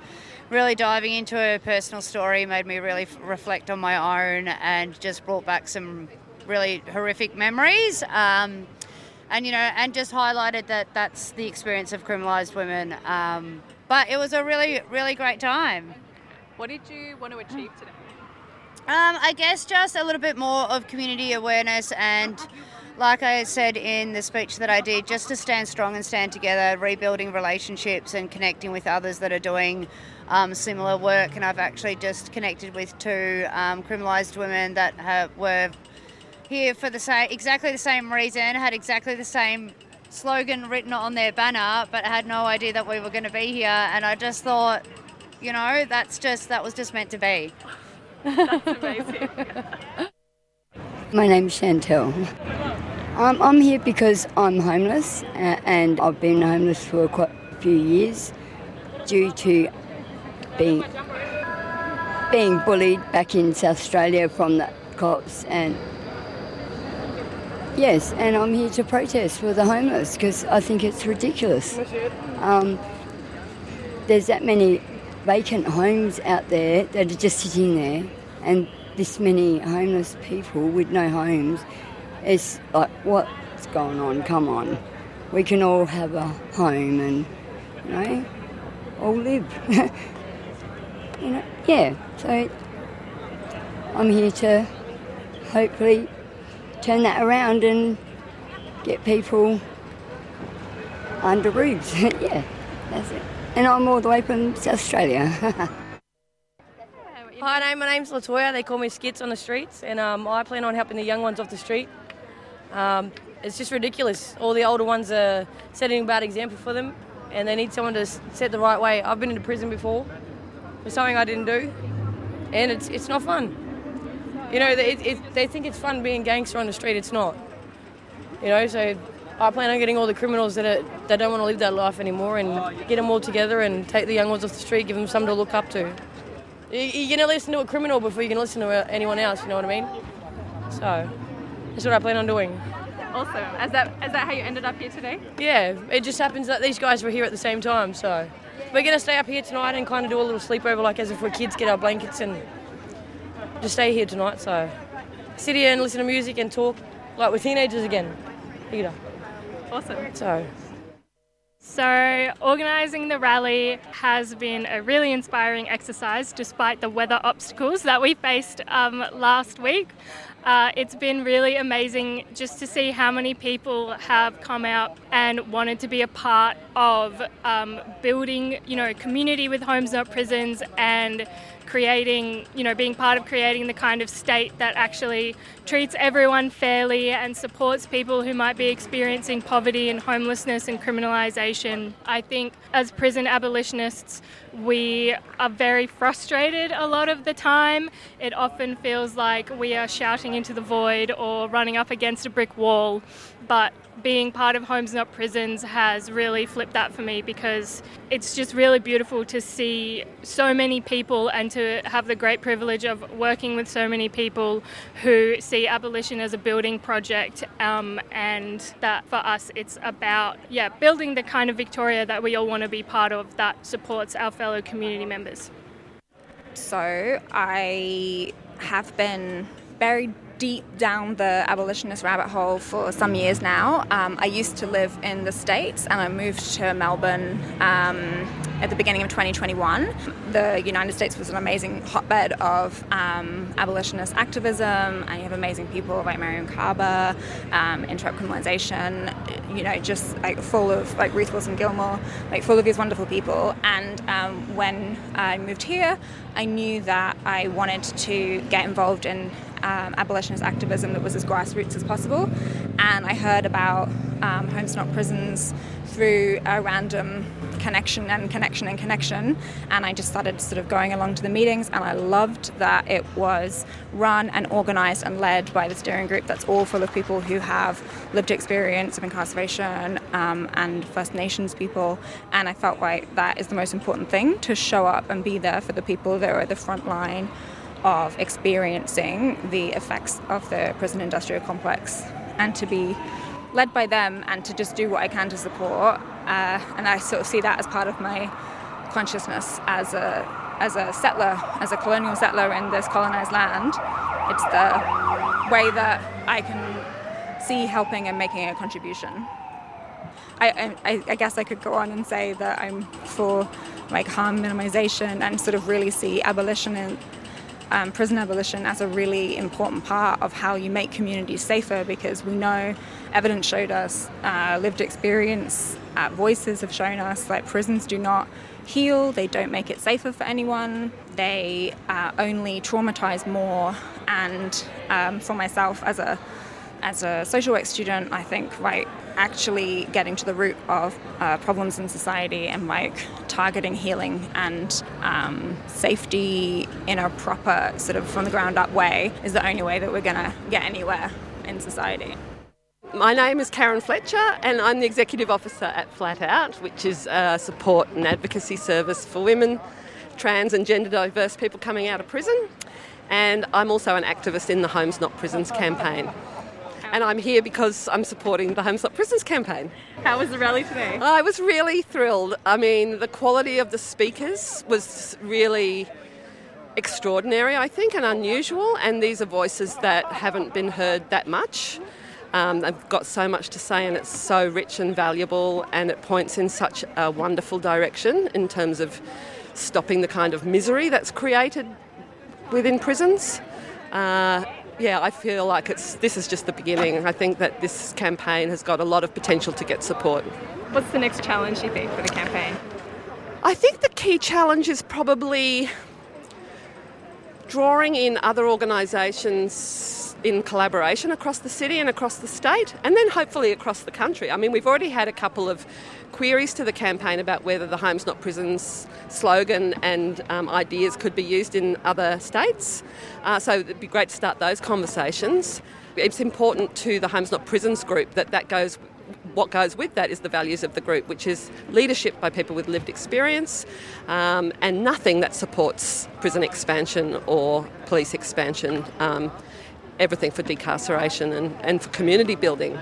really diving into her personal story made me really reflect on my own and just brought back some really horrific memories. Um, and you know, and just highlighted that that's the experience of criminalised women. Um, but it was a really, really great time. What did you want to achieve today? Um, I guess just a little bit more of community awareness and like I said in the speech that I did, just to stand strong and stand together, rebuilding relationships and connecting with others that are doing um, similar work. And I've actually just connected with two um, criminalised women that have, were here for the same, exactly the same reason, had exactly the same slogan written on their banner, but had no idea that we were going to be here. And I just thought, you know, that's just that was just meant to be. That's amazing. My name's Chantel. I'm, I'm here because I'm homeless and I've been homeless for quite a few years due to being being bullied back in South Australia from the cops and yes, and I'm here to protest for the homeless because I think it's ridiculous. Um, there's that many vacant homes out there that are just sitting there, and this many homeless people with no homes. It's like, what's going on? Come on. We can all have a home and, you know, all live. you know, yeah. So I'm here to hopefully turn that around and get people under roofs. yeah, that's it. And I'm all the way from South Australia. Hi, my name's Latoya. They call me Skits on the streets, and um, I plan on helping the young ones off the street. Um, it's just ridiculous. All the older ones are setting a bad example for them, and they need someone to set the right way. I've been into prison before for something I didn't do, and it's it's not fun. You know, they, it, they think it's fun being gangster on the street. It's not. You know, so I plan on getting all the criminals that are, that don't want to live that life anymore and get them all together and take the young ones off the street, give them something to look up to. You- You're going to listen to a criminal before you can listen to uh, anyone else. You know what I mean? So that's what I plan on doing. Awesome. Is that is that how you ended up here today? Yeah, it just happens that these guys were here at the same time, so we're gonna stay up here tonight and kind of do a little sleepover, like as if we're kids, get our blankets and just stay here tonight. So sit here and listen to music and talk like we're teenagers again. You know. Awesome. So So, organising the rally has been a really inspiring exercise despite the weather obstacles that we faced um, last week. Uh, it's been really amazing just to see how many people have come out and wanted to be a part of um, building, you know, community with homes not prisons and creating, you know, being part of creating the kind of state that actually treats everyone fairly and supports people who might be experiencing poverty and homelessness and criminalisation. I think as prison abolitionists, we are very frustrated a lot of the time. It often feels like we are shouting into the void or running up against a brick wall, but being part of Homes Not Prisons has really flipped that for me because it's just really beautiful to see so many people and to have the great privilege of working with so many people who see abolition as a building project um, and that for us it's about yeah building the kind of Victoria that we all want to be part of that supports our fellow community members. So I have been buried deep down the abolitionist rabbit hole for some years now. Um, I used to live in the States and I moved to Melbourne um, at the beginning of 2021. The United States was an amazing hotbed of um, abolitionist activism, and you have amazing people like Mariame Kaba, um, Interrupt Criminalization, you know, just like full of like Ruth Wilson Gilmore, like full of these wonderful people. And um, when I moved here, I knew that I wanted to get involved in um, abolitionist activism that was as grassroots as possible. And I heard about um, Homes Not Prisons through a random connection and connection and connection. And I just started sort of going along to the meetings, and I loved that it was run and organized and led by the steering group that's all full of people who have lived experience of incarceration um, and First Nations people. And I felt like that is the most important thing to show up and be there for the people that are at the front line of experiencing the effects of the prison industrial complex and to be led by them and to just do what I can to support. Uh, and I sort of see that as part of my consciousness as a as a settler, as a colonial settler in this colonized land. It's the way that I can see helping and making a contribution. I, I, I guess I could go on and say that I'm for like harm minimization and sort of really see abolition in, um, prison abolition as a really important part of how you make communities safer because we know evidence showed us, uh, lived experience, uh, voices have shown us that prisons do not heal, they don't make it safer for anyone, they uh, only traumatize more. And um, for myself as a as a social work student, I think right actually getting to the root of uh, problems in society and like targeting healing and um, safety in a proper sort of from the ground up way is the only way that we're going to get anywhere in society. My name is Karen Fletcher, and I'm the Executive Officer at Flat Out, which is a support and advocacy service for women, trans, and gender diverse people coming out of prison. And I'm also an activist in the Homes Not Prisons campaign. And I'm here because I'm supporting the Homes Not Prisons campaign. How was the rally today? I was really thrilled. I mean, the quality of the speakers was really extraordinary, I think, and unusual. And these are voices that haven't been heard that much. Um, they've got so much to say, and it's so rich and valuable, and it points in such a wonderful direction in terms of stopping the kind of misery that's created within prisons. Uh, yeah, I feel like it's this is just the beginning. I think that this campaign has got a lot of potential to get support. What's the next challenge you think for the campaign? I think the key challenge is probably drawing in other organisations in collaboration across the city and across the state, and then hopefully across the country. I mean, we've already had a couple of queries to the campaign about whether the Homes Not Prisons slogan and um, ideas could be used in other states. Uh, so it'd be great to start those conversations. It's important to the Homes Not Prisons group that that goes what goes with that is the values of the group, which is leadership by people with lived experience um, and nothing that supports prison expansion or police expansion, um, everything for decarceration and, and for community building.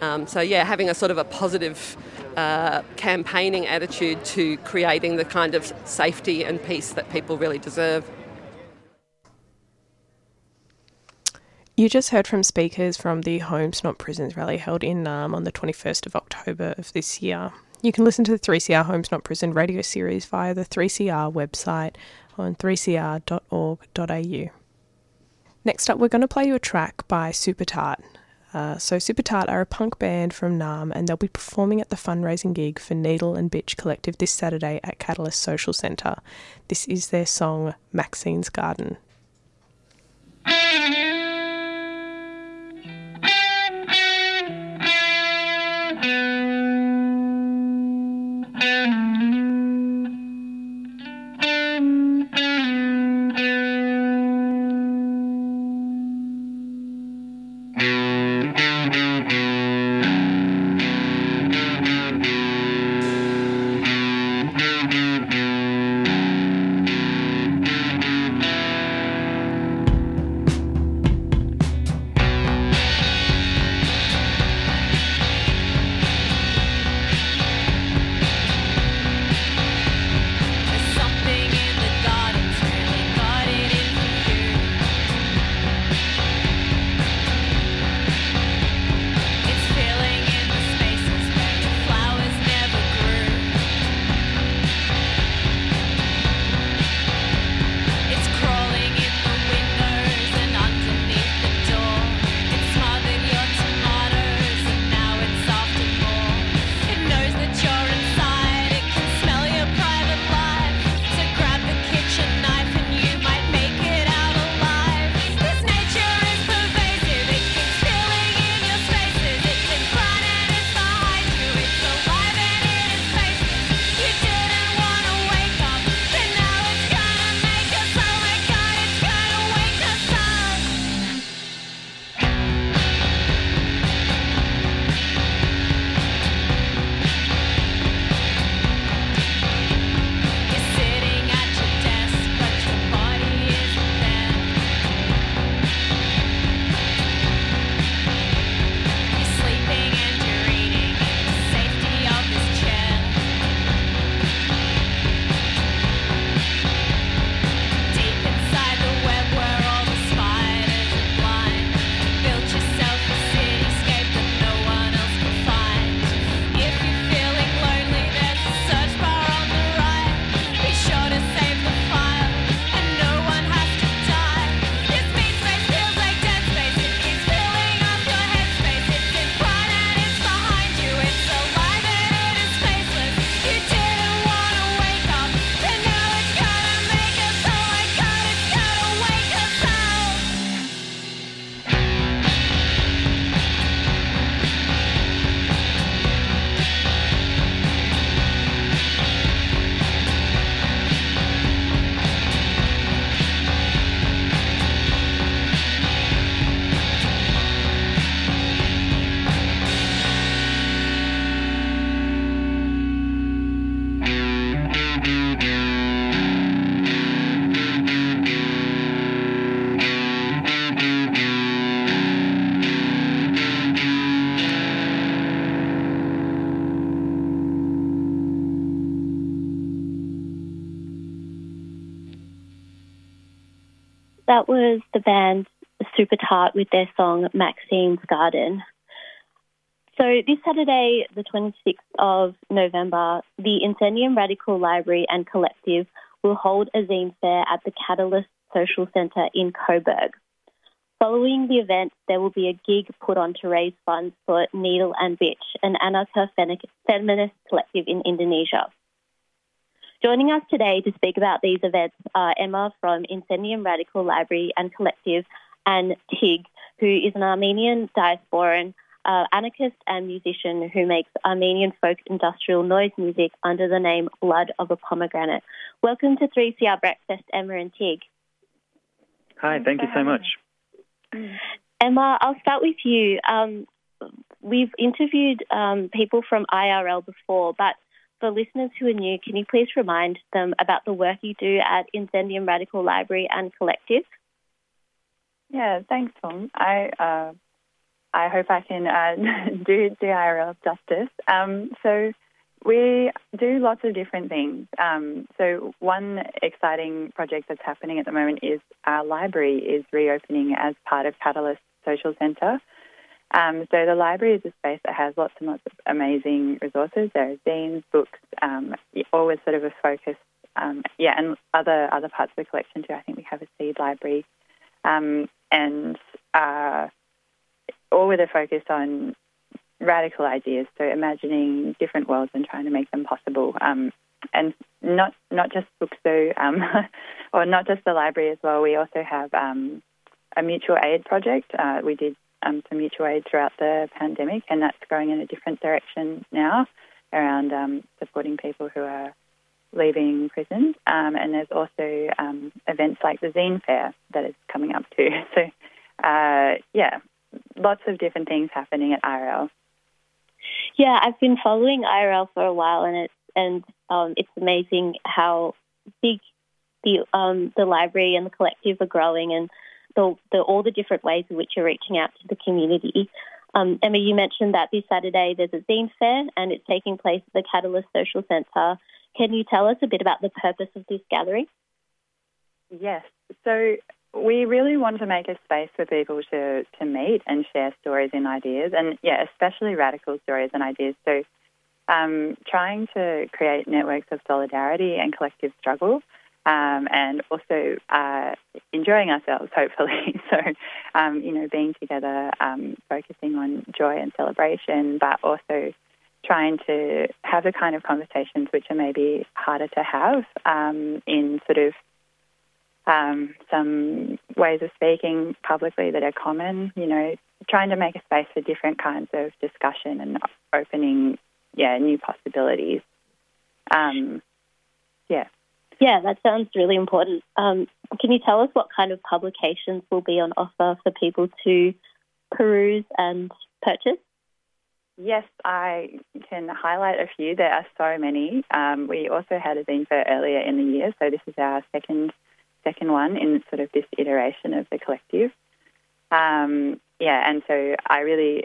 Um, so, yeah, having a sort of a positive uh, campaigning attitude to creating the kind of safety and peace that people really deserve. You just heard from speakers from the Homes Not Prisons rally held in Naarm on the 21st of October of this year. You can listen to the 3CR Homes Not Prison radio series via the 3CR website on 3cr.org.au. Next up, we're going to play you a track by Super Tart. Uh, so, Super Tart are a punk band from Naarm, and they'll be performing at the fundraising gig for Needle and Bitch Collective this Saturday at Catalyst Social Centre. This is their song Maxine's Garden. Was the band Super Tart with their song Maxine's Garden. So this Saturday, the 26th of November, the Incendium Radical Library and Collective will hold a zine fair at the Catalyst Social Centre in Coburg. Following the event, there will be a gig put on to raise funds for Needle and Bitch, an anarcho feminist collective in Indonesia. Joining us today to speak about these events are Emma from Incendium Radical Library and Collective and Tig, who is an Armenian diasporan, uh, anarchist and musician who makes Armenian folk industrial noise music under the name Blood of a Pomegranate. Welcome to 3CR Breakfast, Emma and Tig. Hi, thank you so much. Emma, I'll start with you. Um, we've interviewed um, people from IRL before, but for listeners who are new, can you please remind them about the work you do at Incendium Radical Library and Collective? Yeah, thanks, Tom. I uh, I hope I can uh, do do justice. Um, so we do lots of different things. Um, so one exciting project that's happening at the moment is our library is reopening as part of Catalyst Social Centre. Um, so the library is a space that has lots and lots of amazing resources. There are zines, books, um, always sort of a focus. Um, yeah, and other other parts of the collection too. I think we have a seed library, um, and uh, all with a focus on radical ideas. So imagining different worlds and trying to make them possible. Um, and not not just books though, um, or not just the library as well. We also have a mutual aid project. Uh, we did um, some mutual aid throughout the pandemic, and that's going in a different direction now around um, supporting people who are leaving prison. Um, and there's also um, events like the Zine Fair that is coming up too. So, uh, yeah, lots of different things happening at IRL. Yeah, I've been following IRL for a while, and it's and um, it's amazing how big the um, the library and the collective are growing, and the, the, all the different ways in which you're reaching out to the community. Um, Emma, you mentioned that this Saturday there's a zine fair and it's taking place at the Catalyst Social Centre. Can you tell us a bit about the purpose of this gathering? Yes. So we really want to make a space for people to, to meet and share stories and ideas, and yeah, especially radical stories and ideas. So, um, trying to create networks of solidarity and collective struggle um, and also uh, enjoying ourselves, hopefully. so, um, you know, being together, um, focusing on joy and celebration, but also trying to have the kind of conversations which are maybe harder to have um, in sort of um, some ways of speaking publicly that are common, you know, trying to make a space for different kinds of discussion and opening, yeah, new possibilities. Yeah. Yeah, that sounds really important. Um, can you tell us what kind of publications will be on offer for people to peruse and purchase? Yes, I can highlight a few. There are so many. Um, we also had a zine fair earlier in the year, so this is our second second one in sort of this iteration of the collective. Um, yeah, and so I really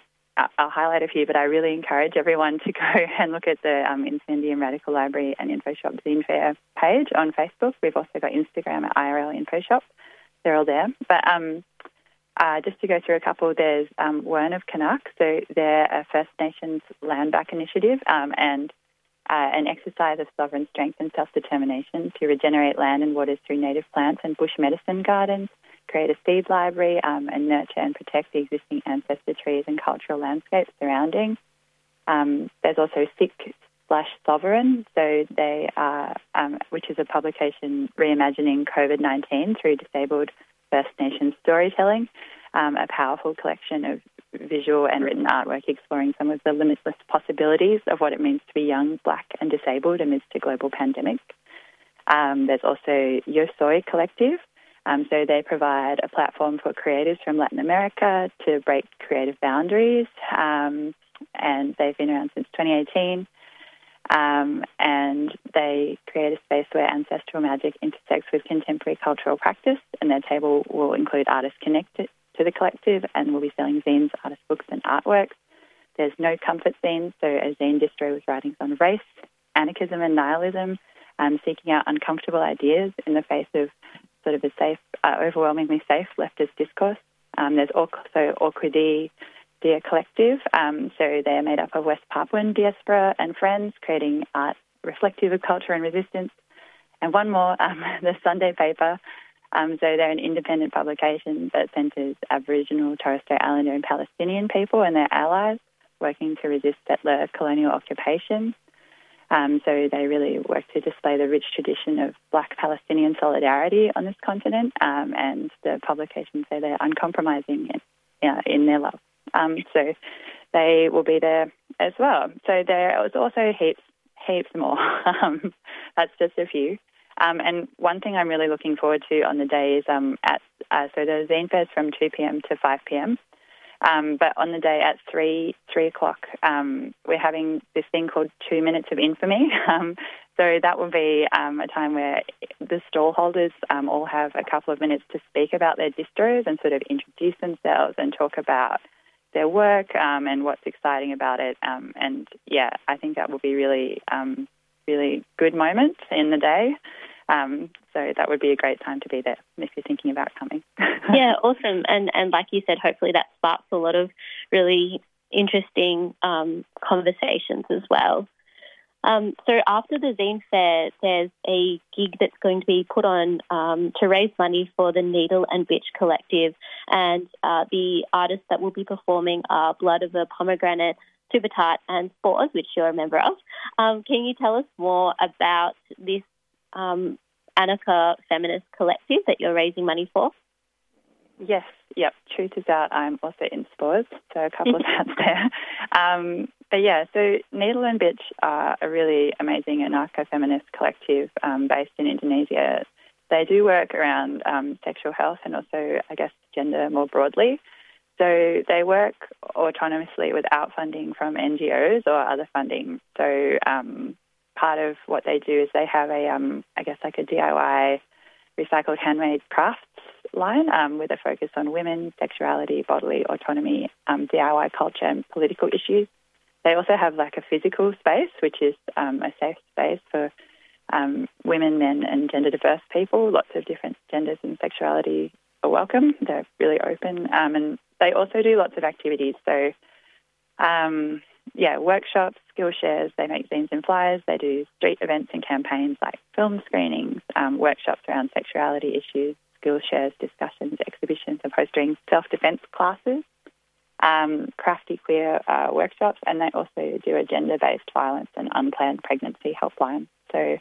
I'll highlight a few, but I really encourage everyone to go and look at the um, Incendium Radical Library and InfoShop Zine Fair page on Facebook. We've also got Instagram at IRL InfoShop. They're all there. But um, uh, just to go through a couple, there's um, Wern of Canuck. So they're a First Nations land back initiative um, and uh, an exercise of sovereign strength and self-determination to regenerate land and waters through native plants and bush medicine gardens create a seed library um, and nurture and protect the existing ancestor trees and cultural landscapes surrounding. Um, there's also Sick slash Sovereign, so they are, um, which is a publication reimagining COVID-19 through disabled First Nations storytelling, um, a powerful collection of visual and written artwork exploring some of the limitless possibilities of what it means to be young, black, and disabled amidst a global pandemic. Um, there's also Yo Soy Collective, um, so they provide a platform for creators from Latin America to break creative boundaries, um, and they've been around since 2018. Um, and they create a space where ancestral magic intersects with contemporary cultural practice, and their table will include artists connected to the collective and will be selling zines, artist books, and artworks. There's no comfort zine, so a zine distro with writings on race, anarchism, and nihilism, um, seeking out uncomfortable ideas in the face of sort of a safe, uh, overwhelmingly safe leftist discourse. Um, there's also Orquidee Dia Collective. Um, so they're made up of West Papuan diaspora and friends creating art reflective of culture and resistance. And one more, um, the Sunday paper. Um, so they're an independent publication that centres Aboriginal, Torres Strait Islander and Palestinian people and their allies working to resist settler colonial occupation. Um, so they really work to display the rich tradition of Black Palestinian solidarity on this continent, um, and the publications say they're uncompromising in, uh, in their love. Um, so they will be there as well. So there was also heaps, heaps more. Um, that's just a few. Um, and one thing I'm really looking forward to on the day is um, at uh, so the Zine Fair's from 2 p.m. to 5 p.m. Um, but on the day at three three o'clock, um, we're having this thing called Two Minutes of Infamy. Um, so that will be um, a time where the stall holders um, all have a couple of minutes to speak about their distros and sort of introduce themselves and talk about their work um, and what's exciting about it. and yeah, I think that will be really really good moment in the day. Um, so that would be a great time to be there if you're thinking about coming. yeah, awesome. And and like you said, hopefully that sparks a lot of really interesting um, conversations as well. Um, so after the zine fair, there's a gig that's going to be put on um, to raise money for the Needle and Bitch Collective, and uh, the artists that will be performing are Blood of a Pomegranate, Super and Spores, which you're a member of. Um, can you tell us more about this um, Anarcha Feminist Collective that you're raising money for? Yes, yep. Truth is out. I'm also in Spores, so a couple of hats there. Um, but yeah, so Needle and Bitch are a really amazing anarcho feminist collective um, based in Indonesia. They do work around um, sexual health and also, I guess, gender more broadly. So they work autonomously without funding from NGOs or other funding. So um, part of what they do is they have a, um, I guess, like a DIY recycled handmade crafts line um, with a focus on women, sexuality, bodily autonomy, um, DIY culture, and political issues. They also have like a physical space, which is um, a safe space for um, women, men, and gender diverse people. Lots of different genders and sexuality are welcome. They're really open, um, and they also do lots of activities. So um, yeah, workshops, skill shares. They make zines and flyers. They do street events and campaigns like film screenings, um, workshops around sexuality issues, skill shares, discussions, exhibitions, and hosting self-defence classes, um, crafty queer uh, workshops, and they also do a gender-based violence and unplanned pregnancy helpline. So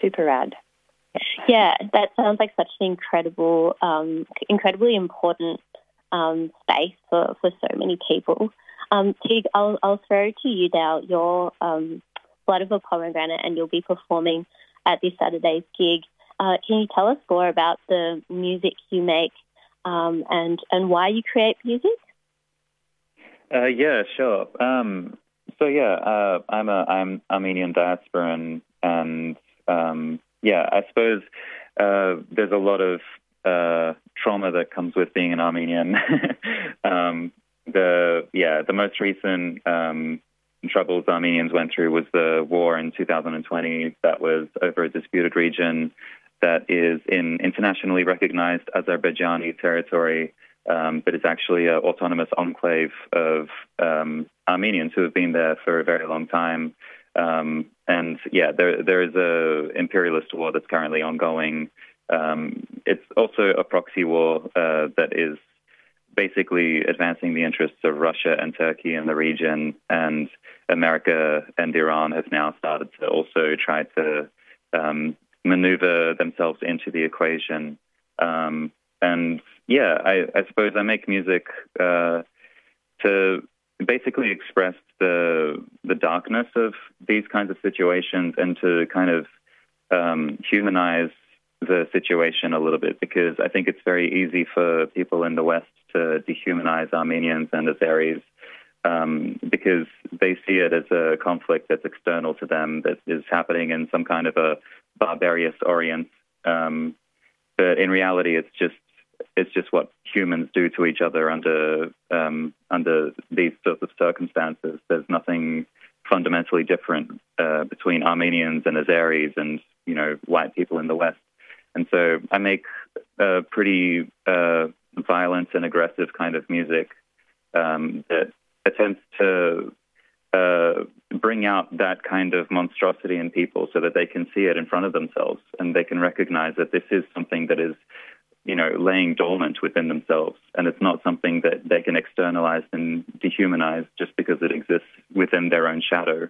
super rad. Yeah, that sounds like such an incredible, um, incredibly important um, space for, for so many people. Um, Tig, I'll, I'll throw to you now your um, Blood of a Pomegranate, and you'll be performing at this Saturday's gig. Uh, can you tell us more about the music you make um, and and why you create music? Uh, yeah, sure. Um, so yeah, uh, I'm a I'm Armenian diasporan, and um, yeah, I suppose uh, there's a lot of uh, trauma that comes with being an Armenian. the yeah the most recent um, troubles Armenians went through was the war in 2020 that was over a disputed region that is in internationally recognized Azerbaijani territory, um, but it's actually an autonomous enclave of um, Armenians who have been there for a very long time. Um, and yeah, there there is a imperialist war that's currently ongoing. Um, it's also a proxy war uh, that is basically advancing the interests of Russia and Turkey in the region. And America and Iran have now started to also try to um, maneuver themselves into the equation. Um, and yeah, I, I, suppose I make music uh, to basically express the the darkness of these kinds of situations and to kind of um, humanize the situation a little bit because I think it's very easy for people in the West to dehumanize Armenians and Azeris um, because they see it as a conflict that's external to them, that is happening in some kind of a barbarous Orient. Um, but in reality, it's just it's just what humans do to each other under um, under these sorts of circumstances. There's nothing fundamentally different uh, between Armenians and Azeris and you know white people in the West. And so I make pretty uh, violent and aggressive kind of music um, that attempts to uh, bring out that kind of monstrosity in people so that they can see it in front of themselves and they can recognize that this is something that is, you know, laying dormant within themselves and it's not something that they can externalize and dehumanize just because it exists within their own shadow.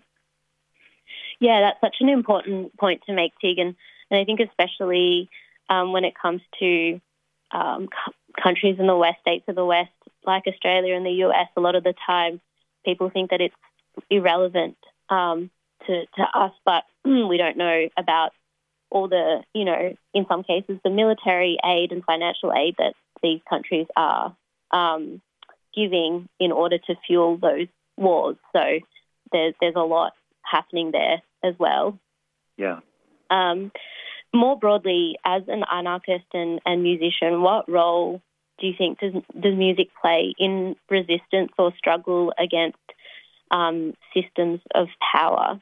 Yeah, that's such an important point to make, Tegan. And I think especially um, when it comes to um, countries in the West, states of the West, like Australia and the US, a lot of the time people think that it's irrelevant um, to, to us, but we don't know about all the, you know, in some cases, the military aid and financial aid that these countries are um, giving in order to fuel those wars. So there's there's a lot happening there as well. Yeah. Um, more broadly, as an anarchist and, and musician, what role do you think does, does music play in resistance or struggle against um, systems of power?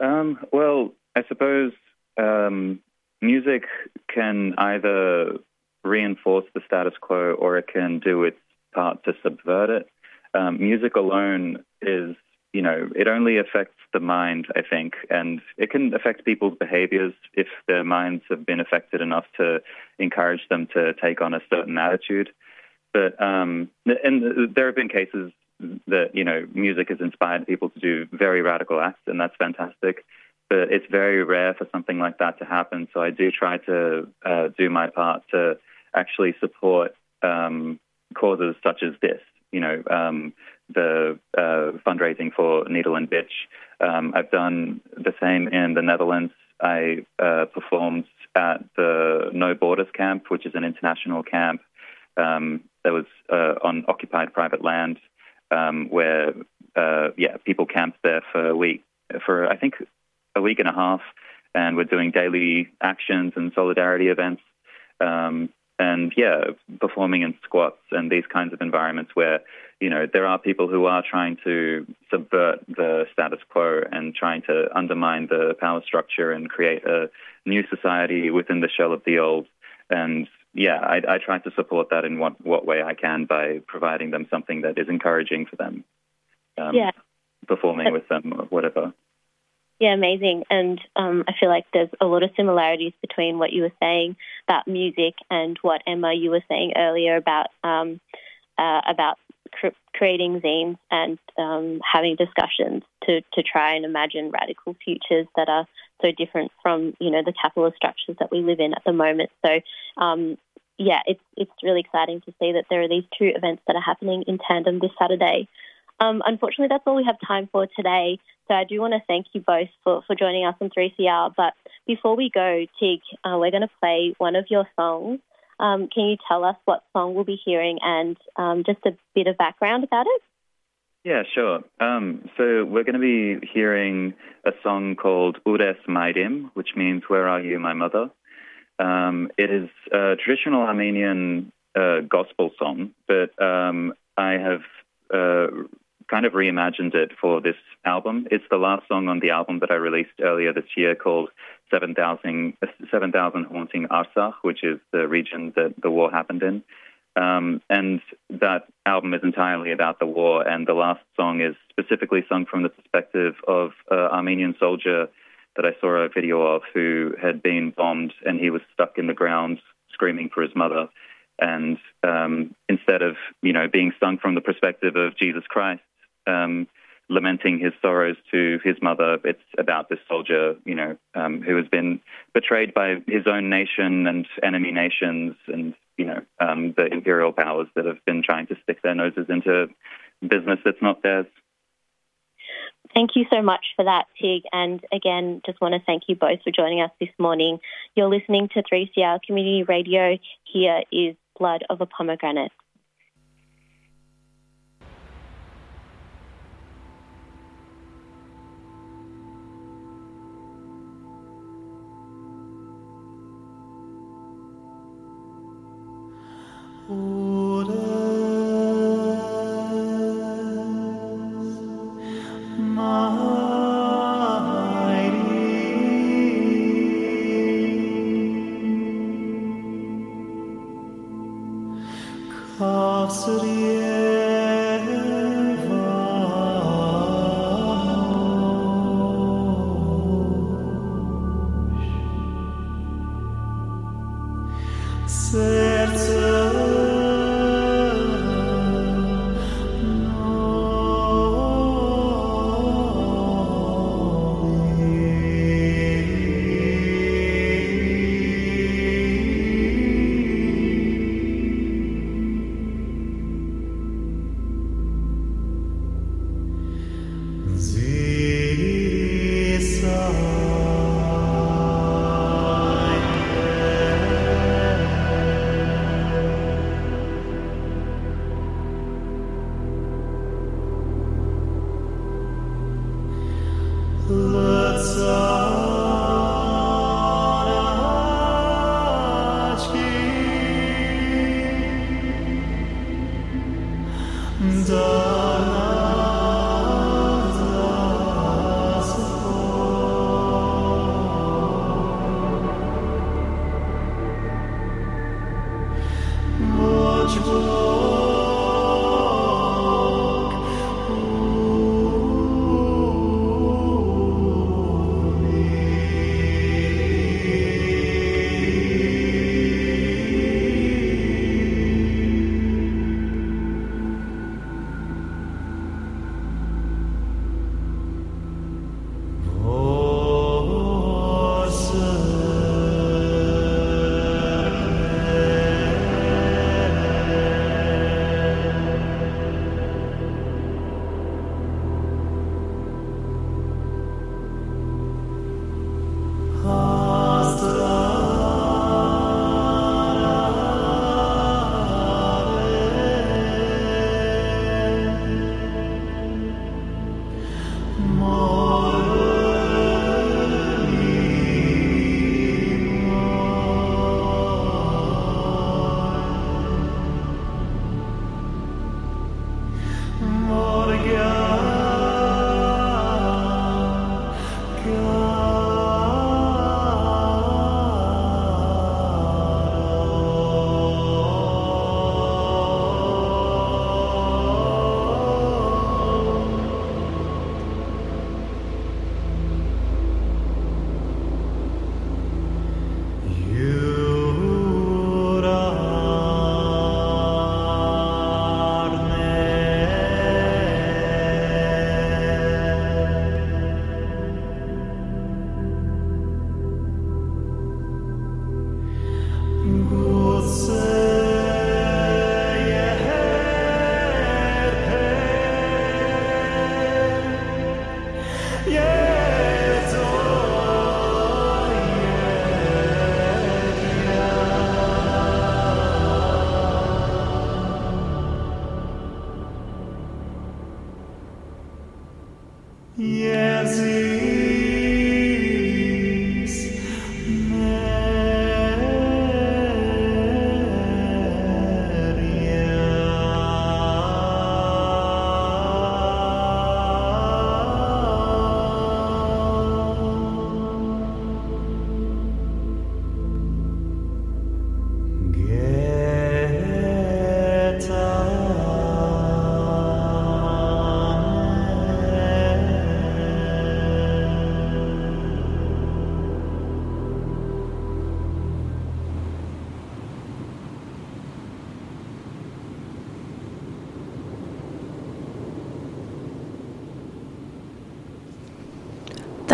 Um, well, I suppose um, music can either reinforce the status quo or it can do its part to subvert it. Um, music alone is, you know, it only affects the mind, I think, and it can affect people's behaviors if their minds have been affected enough to encourage them to take on a certain attitude. But um, and there have been cases that you know music has inspired people to do very radical acts, and that's fantastic. But it's very rare for something like that to happen. So I do try to uh, do my part to actually support um, causes such as this. You know, um, the uh, fundraising for Needle and Bitch. Um, I've done the same in the Netherlands. I uh, performed at the No Borders camp, which is an international camp um, that was uh, on occupied private land, um, where uh, yeah people camped there for a week, for I think a week and a half, and we're doing daily actions and solidarity events. Um, and yeah, performing in squats and these kinds of environments where you know there are people who are trying to subvert the status quo and trying to undermine the power structure and create a new society within the shell of the old. And yeah, I, I try to support that in what what way I can by providing them something that is encouraging for them. Um, yeah, performing with them or whatever. Yeah, amazing. And um, I feel like there's a lot of similarities between what you were saying about music and what Emma you were saying earlier about um, uh, about cr- creating zines and um, having discussions to to try and imagine radical futures that are so different from you know the capitalist structures that we live in at the moment. So. Um, yeah, it's it's really exciting to see that there are these two events that are happening in tandem this Saturday. Um, unfortunately, that's all we have time for today. So I do want to thank you both for, for joining us on 3CR. But before we go, Tig, uh, we're going to play one of your songs. Um, can you tell us what song we'll be hearing and um, just a bit of background about it? Yeah, sure. Um, so we're going to be hearing a song called Ures Maidim, which means Where Are You, My Mother? Um, it is a traditional Armenian uh, gospel song, but um, I have uh, kind of reimagined it for this album. It's the last song on the album that I released earlier this year called 7,000 7, Haunting Artsakh, which is the region that the war happened in. Um, and that album is entirely about the war, and the last song is specifically sung from the perspective of an Armenian soldier that I saw a video of who had been bombed and he was stuck in the ground screaming for his mother. And um, instead of, you know, being sung from the perspective of Jesus Christ, um, lamenting his sorrows to his mother, it's about this soldier, you know, um, who has been betrayed by his own nation and enemy nations and, you know, um, the imperial powers that have been trying to stick their noses into business that's not theirs. Thank you so much for that, Tig. And again, just want to thank you both for joining us this morning. You're listening to 3CR Community Radio. Here is Blood of a Pomegranate. Mm.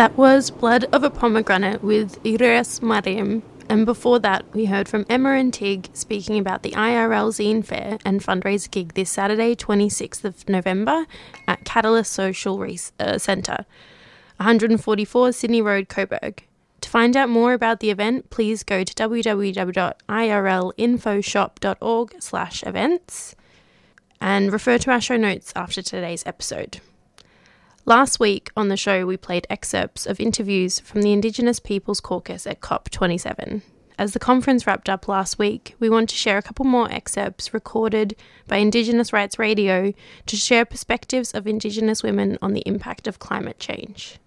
That was Blood of a Pomegranate with Iris Mariam. And before that, we heard from Emma and Tig speaking about the IRL Zine Fair and fundraiser gig this Saturday, 26th of November at Catalyst Social Re- uh, Centre, 144 Sydney Road, Coburg. To find out more about the event, please go to www.irlinfoshop.org slash events and refer to our show notes after today's episode. Last week on the show, we played excerpts of interviews from the Indigenous Peoples Caucus at COP27. As the conference wrapped up last week, we want to share a couple more excerpts recorded by Indigenous Rights Radio to share perspectives of Indigenous women on the impact of climate change.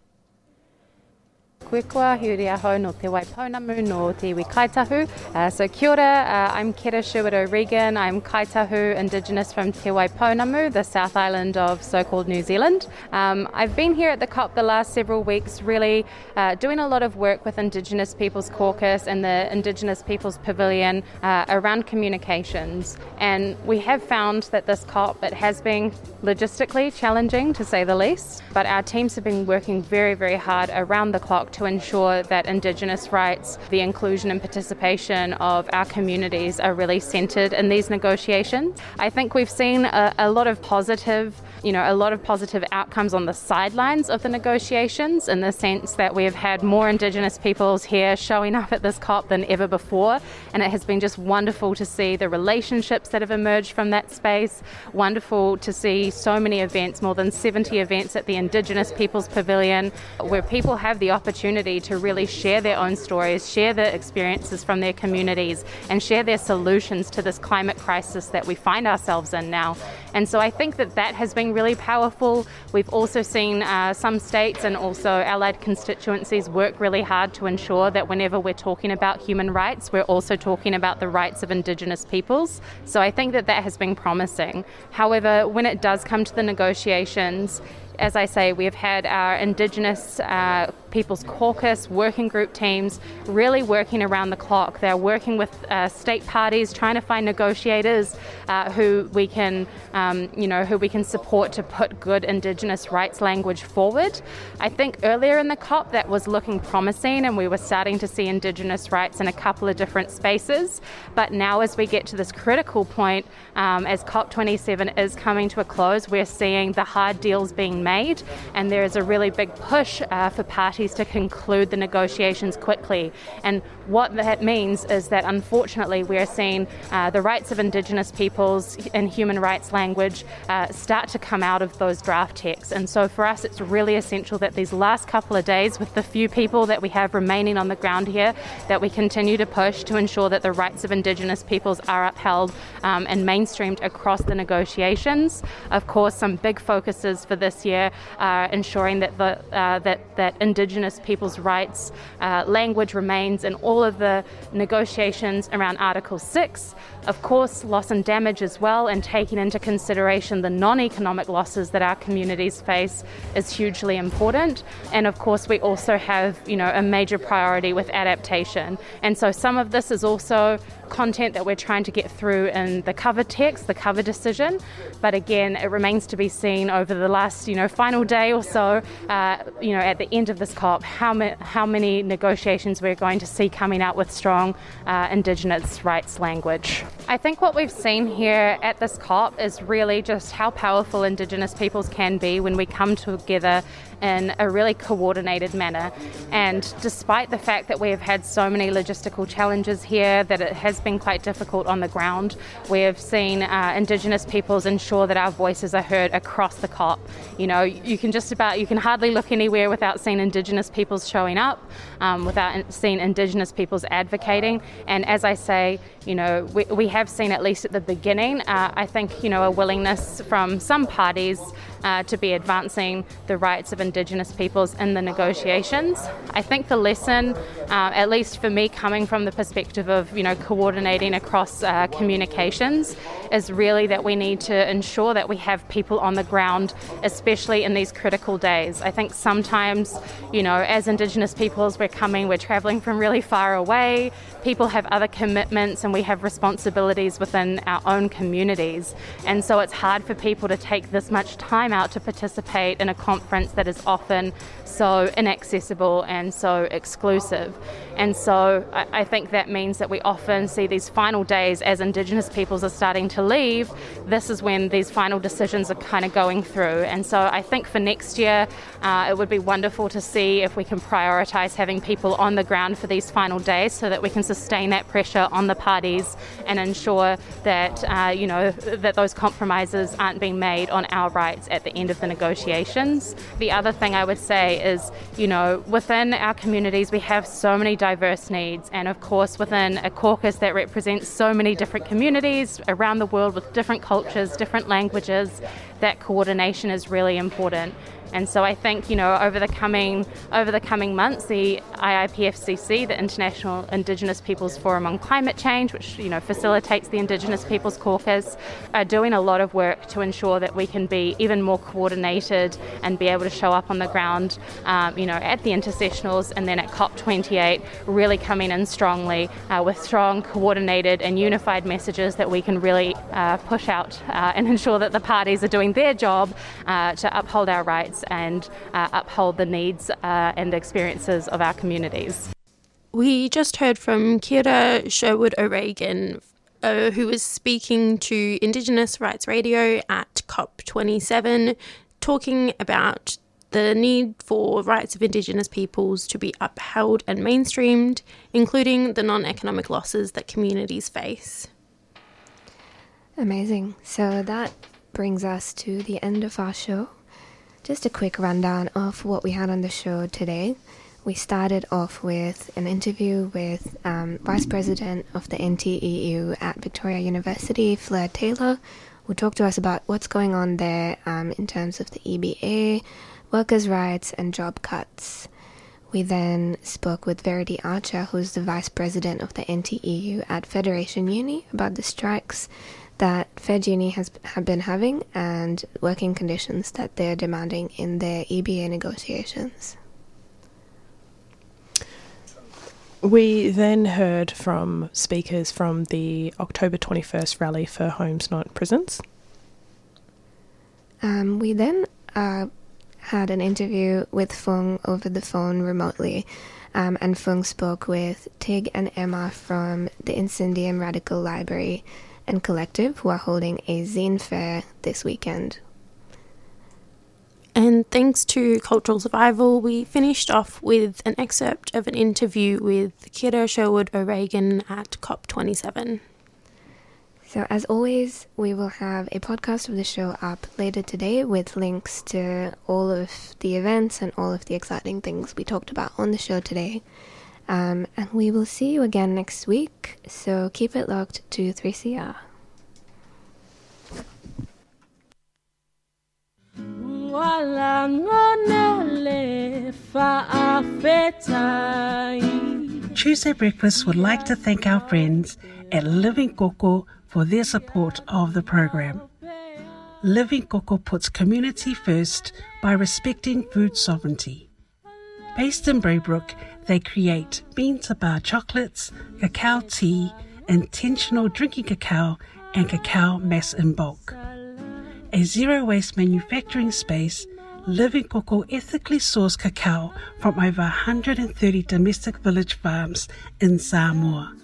Koe kua hiuri aho no te Waipounamu no te Kaitahu. Uh, so kia ora, uh, I'm Kera Sherwood O'Regan. I'm Kaitahu Indigenous from Te Waipounamu, the South Island of so-called New Zealand. Um, I've been here at the COP the last several weeks really uh, doing a lot of work with Indigenous Peoples Caucus and the Indigenous Peoples Pavilion uh, around communications. And we have found that this COP, it has been logistically challenging to say the least, but our teams have been working very, very hard around the clock to ensure that Indigenous rights, the inclusion and participation of our communities are really centred in these negotiations. I think we've seen a, a lot of positive you know, a lot of positive outcomes on the sidelines of the negotiations in the sense that we have had more Indigenous peoples here showing up at this COP than ever before. And it has been just wonderful to see the relationships that have emerged from that space. Wonderful to see so many events, more than 70 events at the Indigenous Peoples Pavilion, where people have the opportunity to really share their own stories, share their experiences from their communities, and share their solutions to this climate crisis that we find ourselves in now. And so I think that that has been really powerful. We've also seen uh, some states and also allied constituencies work really hard to ensure that whenever we're talking about human rights, we're also talking about the rights of Indigenous peoples. So I think that that has been promising. However, when it does come to the negotiations, as I say, we've had our Indigenous uh, People's Caucus working group teams really working around the clock. They're working with uh, state parties, trying to find negotiators uh, who we can, um, you know, who we can support to put good Indigenous rights language forward. I think earlier in the COP that was looking promising, and we were starting to see Indigenous rights in a couple of different spaces. But now, as we get to this critical point, um, as COP27 is coming to a close, we're seeing the hard deals being made, and there is a really big push uh, for parties to conclude the negotiations quickly. And what that means is that unfortunately we're seeing uh, the rights of Indigenous peoples and human rights language uh, start to come out of those draft texts. And so for us, it's really essential that these last couple of days, with the few people that we have remaining on the ground here, that we continue to push to ensure that the rights of Indigenous peoples are upheld um, and mainstreamed across the negotiations. Of course, some big focuses for this year are ensuring that the uh, that that Indigenous peoples' rights uh, language remains in all of the negotiations around Article 6. Of course, loss and damage as well, and taking into consideration the non economic losses that our communities face is hugely important. And of course, we also have, you know, a major priority with adaptation. And so some of this is also content that we're trying to get through in the cover text, the cover decision. But again, it remains to be seen over the last, you know, final day or so, uh, you know, at the end of this COP, how, ma- how many negotiations we're going to see coming out with strong uh, Indigenous rights language. I think what we've seen here at this COP is really just how powerful Indigenous peoples can be when we come together in a really coordinated manner. And despite the fact that we have had so many logistical challenges here, that it has been quite difficult on the ground, we have seen uh, Indigenous peoples ensure that our voices are heard across the COP. You know, you can just about, you can hardly look anywhere without seeing Indigenous peoples showing up, um, without seeing Indigenous peoples advocating. And as I say, you know, we, we have seen at least at the beginning, uh, I think, you know, a willingness from some parties uh, to be advancing the rights of Indigenous peoples in the negotiations. I think the lesson, uh, at least for me, coming from the perspective of you know coordinating across uh, communications, is really that we need to ensure that we have people on the ground, especially in these critical days. I think sometimes, you know, as Indigenous peoples, we're coming, we're travelling from really far away. People have other commitments, and we have responsibilities within our own communities, and so it's hard for people to take this much time out to participate in a conference that is often so inaccessible and so exclusive. And so I, I, think that means that we often see these final days as Indigenous peoples are starting to leave. This is when these final decisions are kind of going through. And so I think for next year, uh, it would be wonderful to see if we can prioritise having people on the ground for these final days so that we can sustain that pressure on the parties and ensure that, uh, you know, that those compromises aren't being made on our rights at the end of the negotiations. The other thing I would say is, you know, within our communities, we have so many diverse needs, and of course, within a caucus that represents so many different communities around the world with different cultures, different languages, that coordination is really important. And so I think you know over the coming over the coming months, the IIPFCC, the International Indigenous Peoples Forum on Climate Change, which you know facilitates the Indigenous Peoples Caucus, are doing a lot of work to ensure that we can be even more coordinated and be able to show up on the ground, um, you know, at the intersessionals and then at COP28, really coming in strongly uh, with strong, coordinated, and unified messages that we can really uh, push out uh, and ensure that the parties are doing their job uh, to uphold our rights and uh, uphold the needs uh, and experiences of our communities. We just heard from Kera Sherwood O'Regan, uh, who was speaking to Indigenous Rights Radio at COP27, talking about the need for rights of Indigenous peoples to be upheld and mainstreamed, including the non economic losses that communities face. Amazing. So that brings us to the end of our show. Just a quick rundown of what we had on the show today. We started off with an interview with um, Vice President of the NTEU at Victoria University, Fleur Taylor, who talked to us about what's going on there um, in terms of the EBA, workers' rights, and job cuts. We then spoke with Verity Archer, who's the Vice President of the NTEU at Federation Uni, about the strikes that Fed Uni has have been having and working conditions that they're demanding in their EBA negotiations. We then heard from speakers from the October 21st rally for Homes Not Prisons. Um, we then uh, had an interview with Fung over the phone remotely, um, and Fung spoke with Tig and Emma from the Incendium Radical Library and Collective, who are holding a zine fair this weekend. And thanks to Cultural Survival, we finished off with an excerpt of an interview with Kera Sherwood O'Regan at COP27. So, as always, we will have a podcast of the show up later today with links to all of the events and all of the exciting things we talked about on the show today. Um, and we will see you again next week, so keep it locked to 3CR. Tuesday Breakfast would like to thank our friends at Living Coco for their support of the program. Living Coco puts community first by respecting food sovereignty. Based in Braybrook, they create bean to bar chocolates, cacao tea, intentional drinking cacao, and cacao mass in bulk. A zero waste manufacturing space, Living Coco ethically sourced cacao from over 130 domestic village farms in Samoa.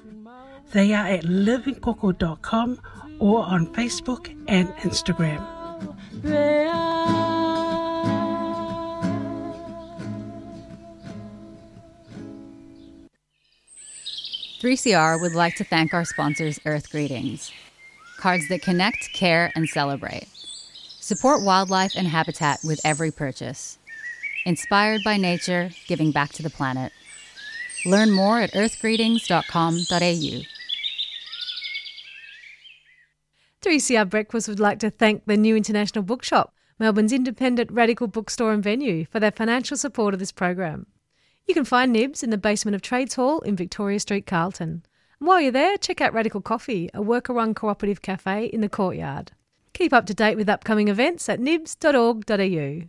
They are at livingcoco.com or on Facebook and Instagram. 3CR would like to thank our sponsors, Earth Greetings, cards that connect, care, and celebrate. Support wildlife and habitat with every purchase. Inspired by nature, giving back to the planet. Learn more at earthgreetings.com.au. 3CR Breakfast would like to thank the New International Bookshop, Melbourne's independent radical bookstore and venue, for their financial support of this program. You can find Nibs in the basement of Trades Hall in Victoria Street, Carlton. And while you're there, check out Radical Coffee, a worker run cooperative cafe in the courtyard. Keep up to date with upcoming events at nibs.org.au.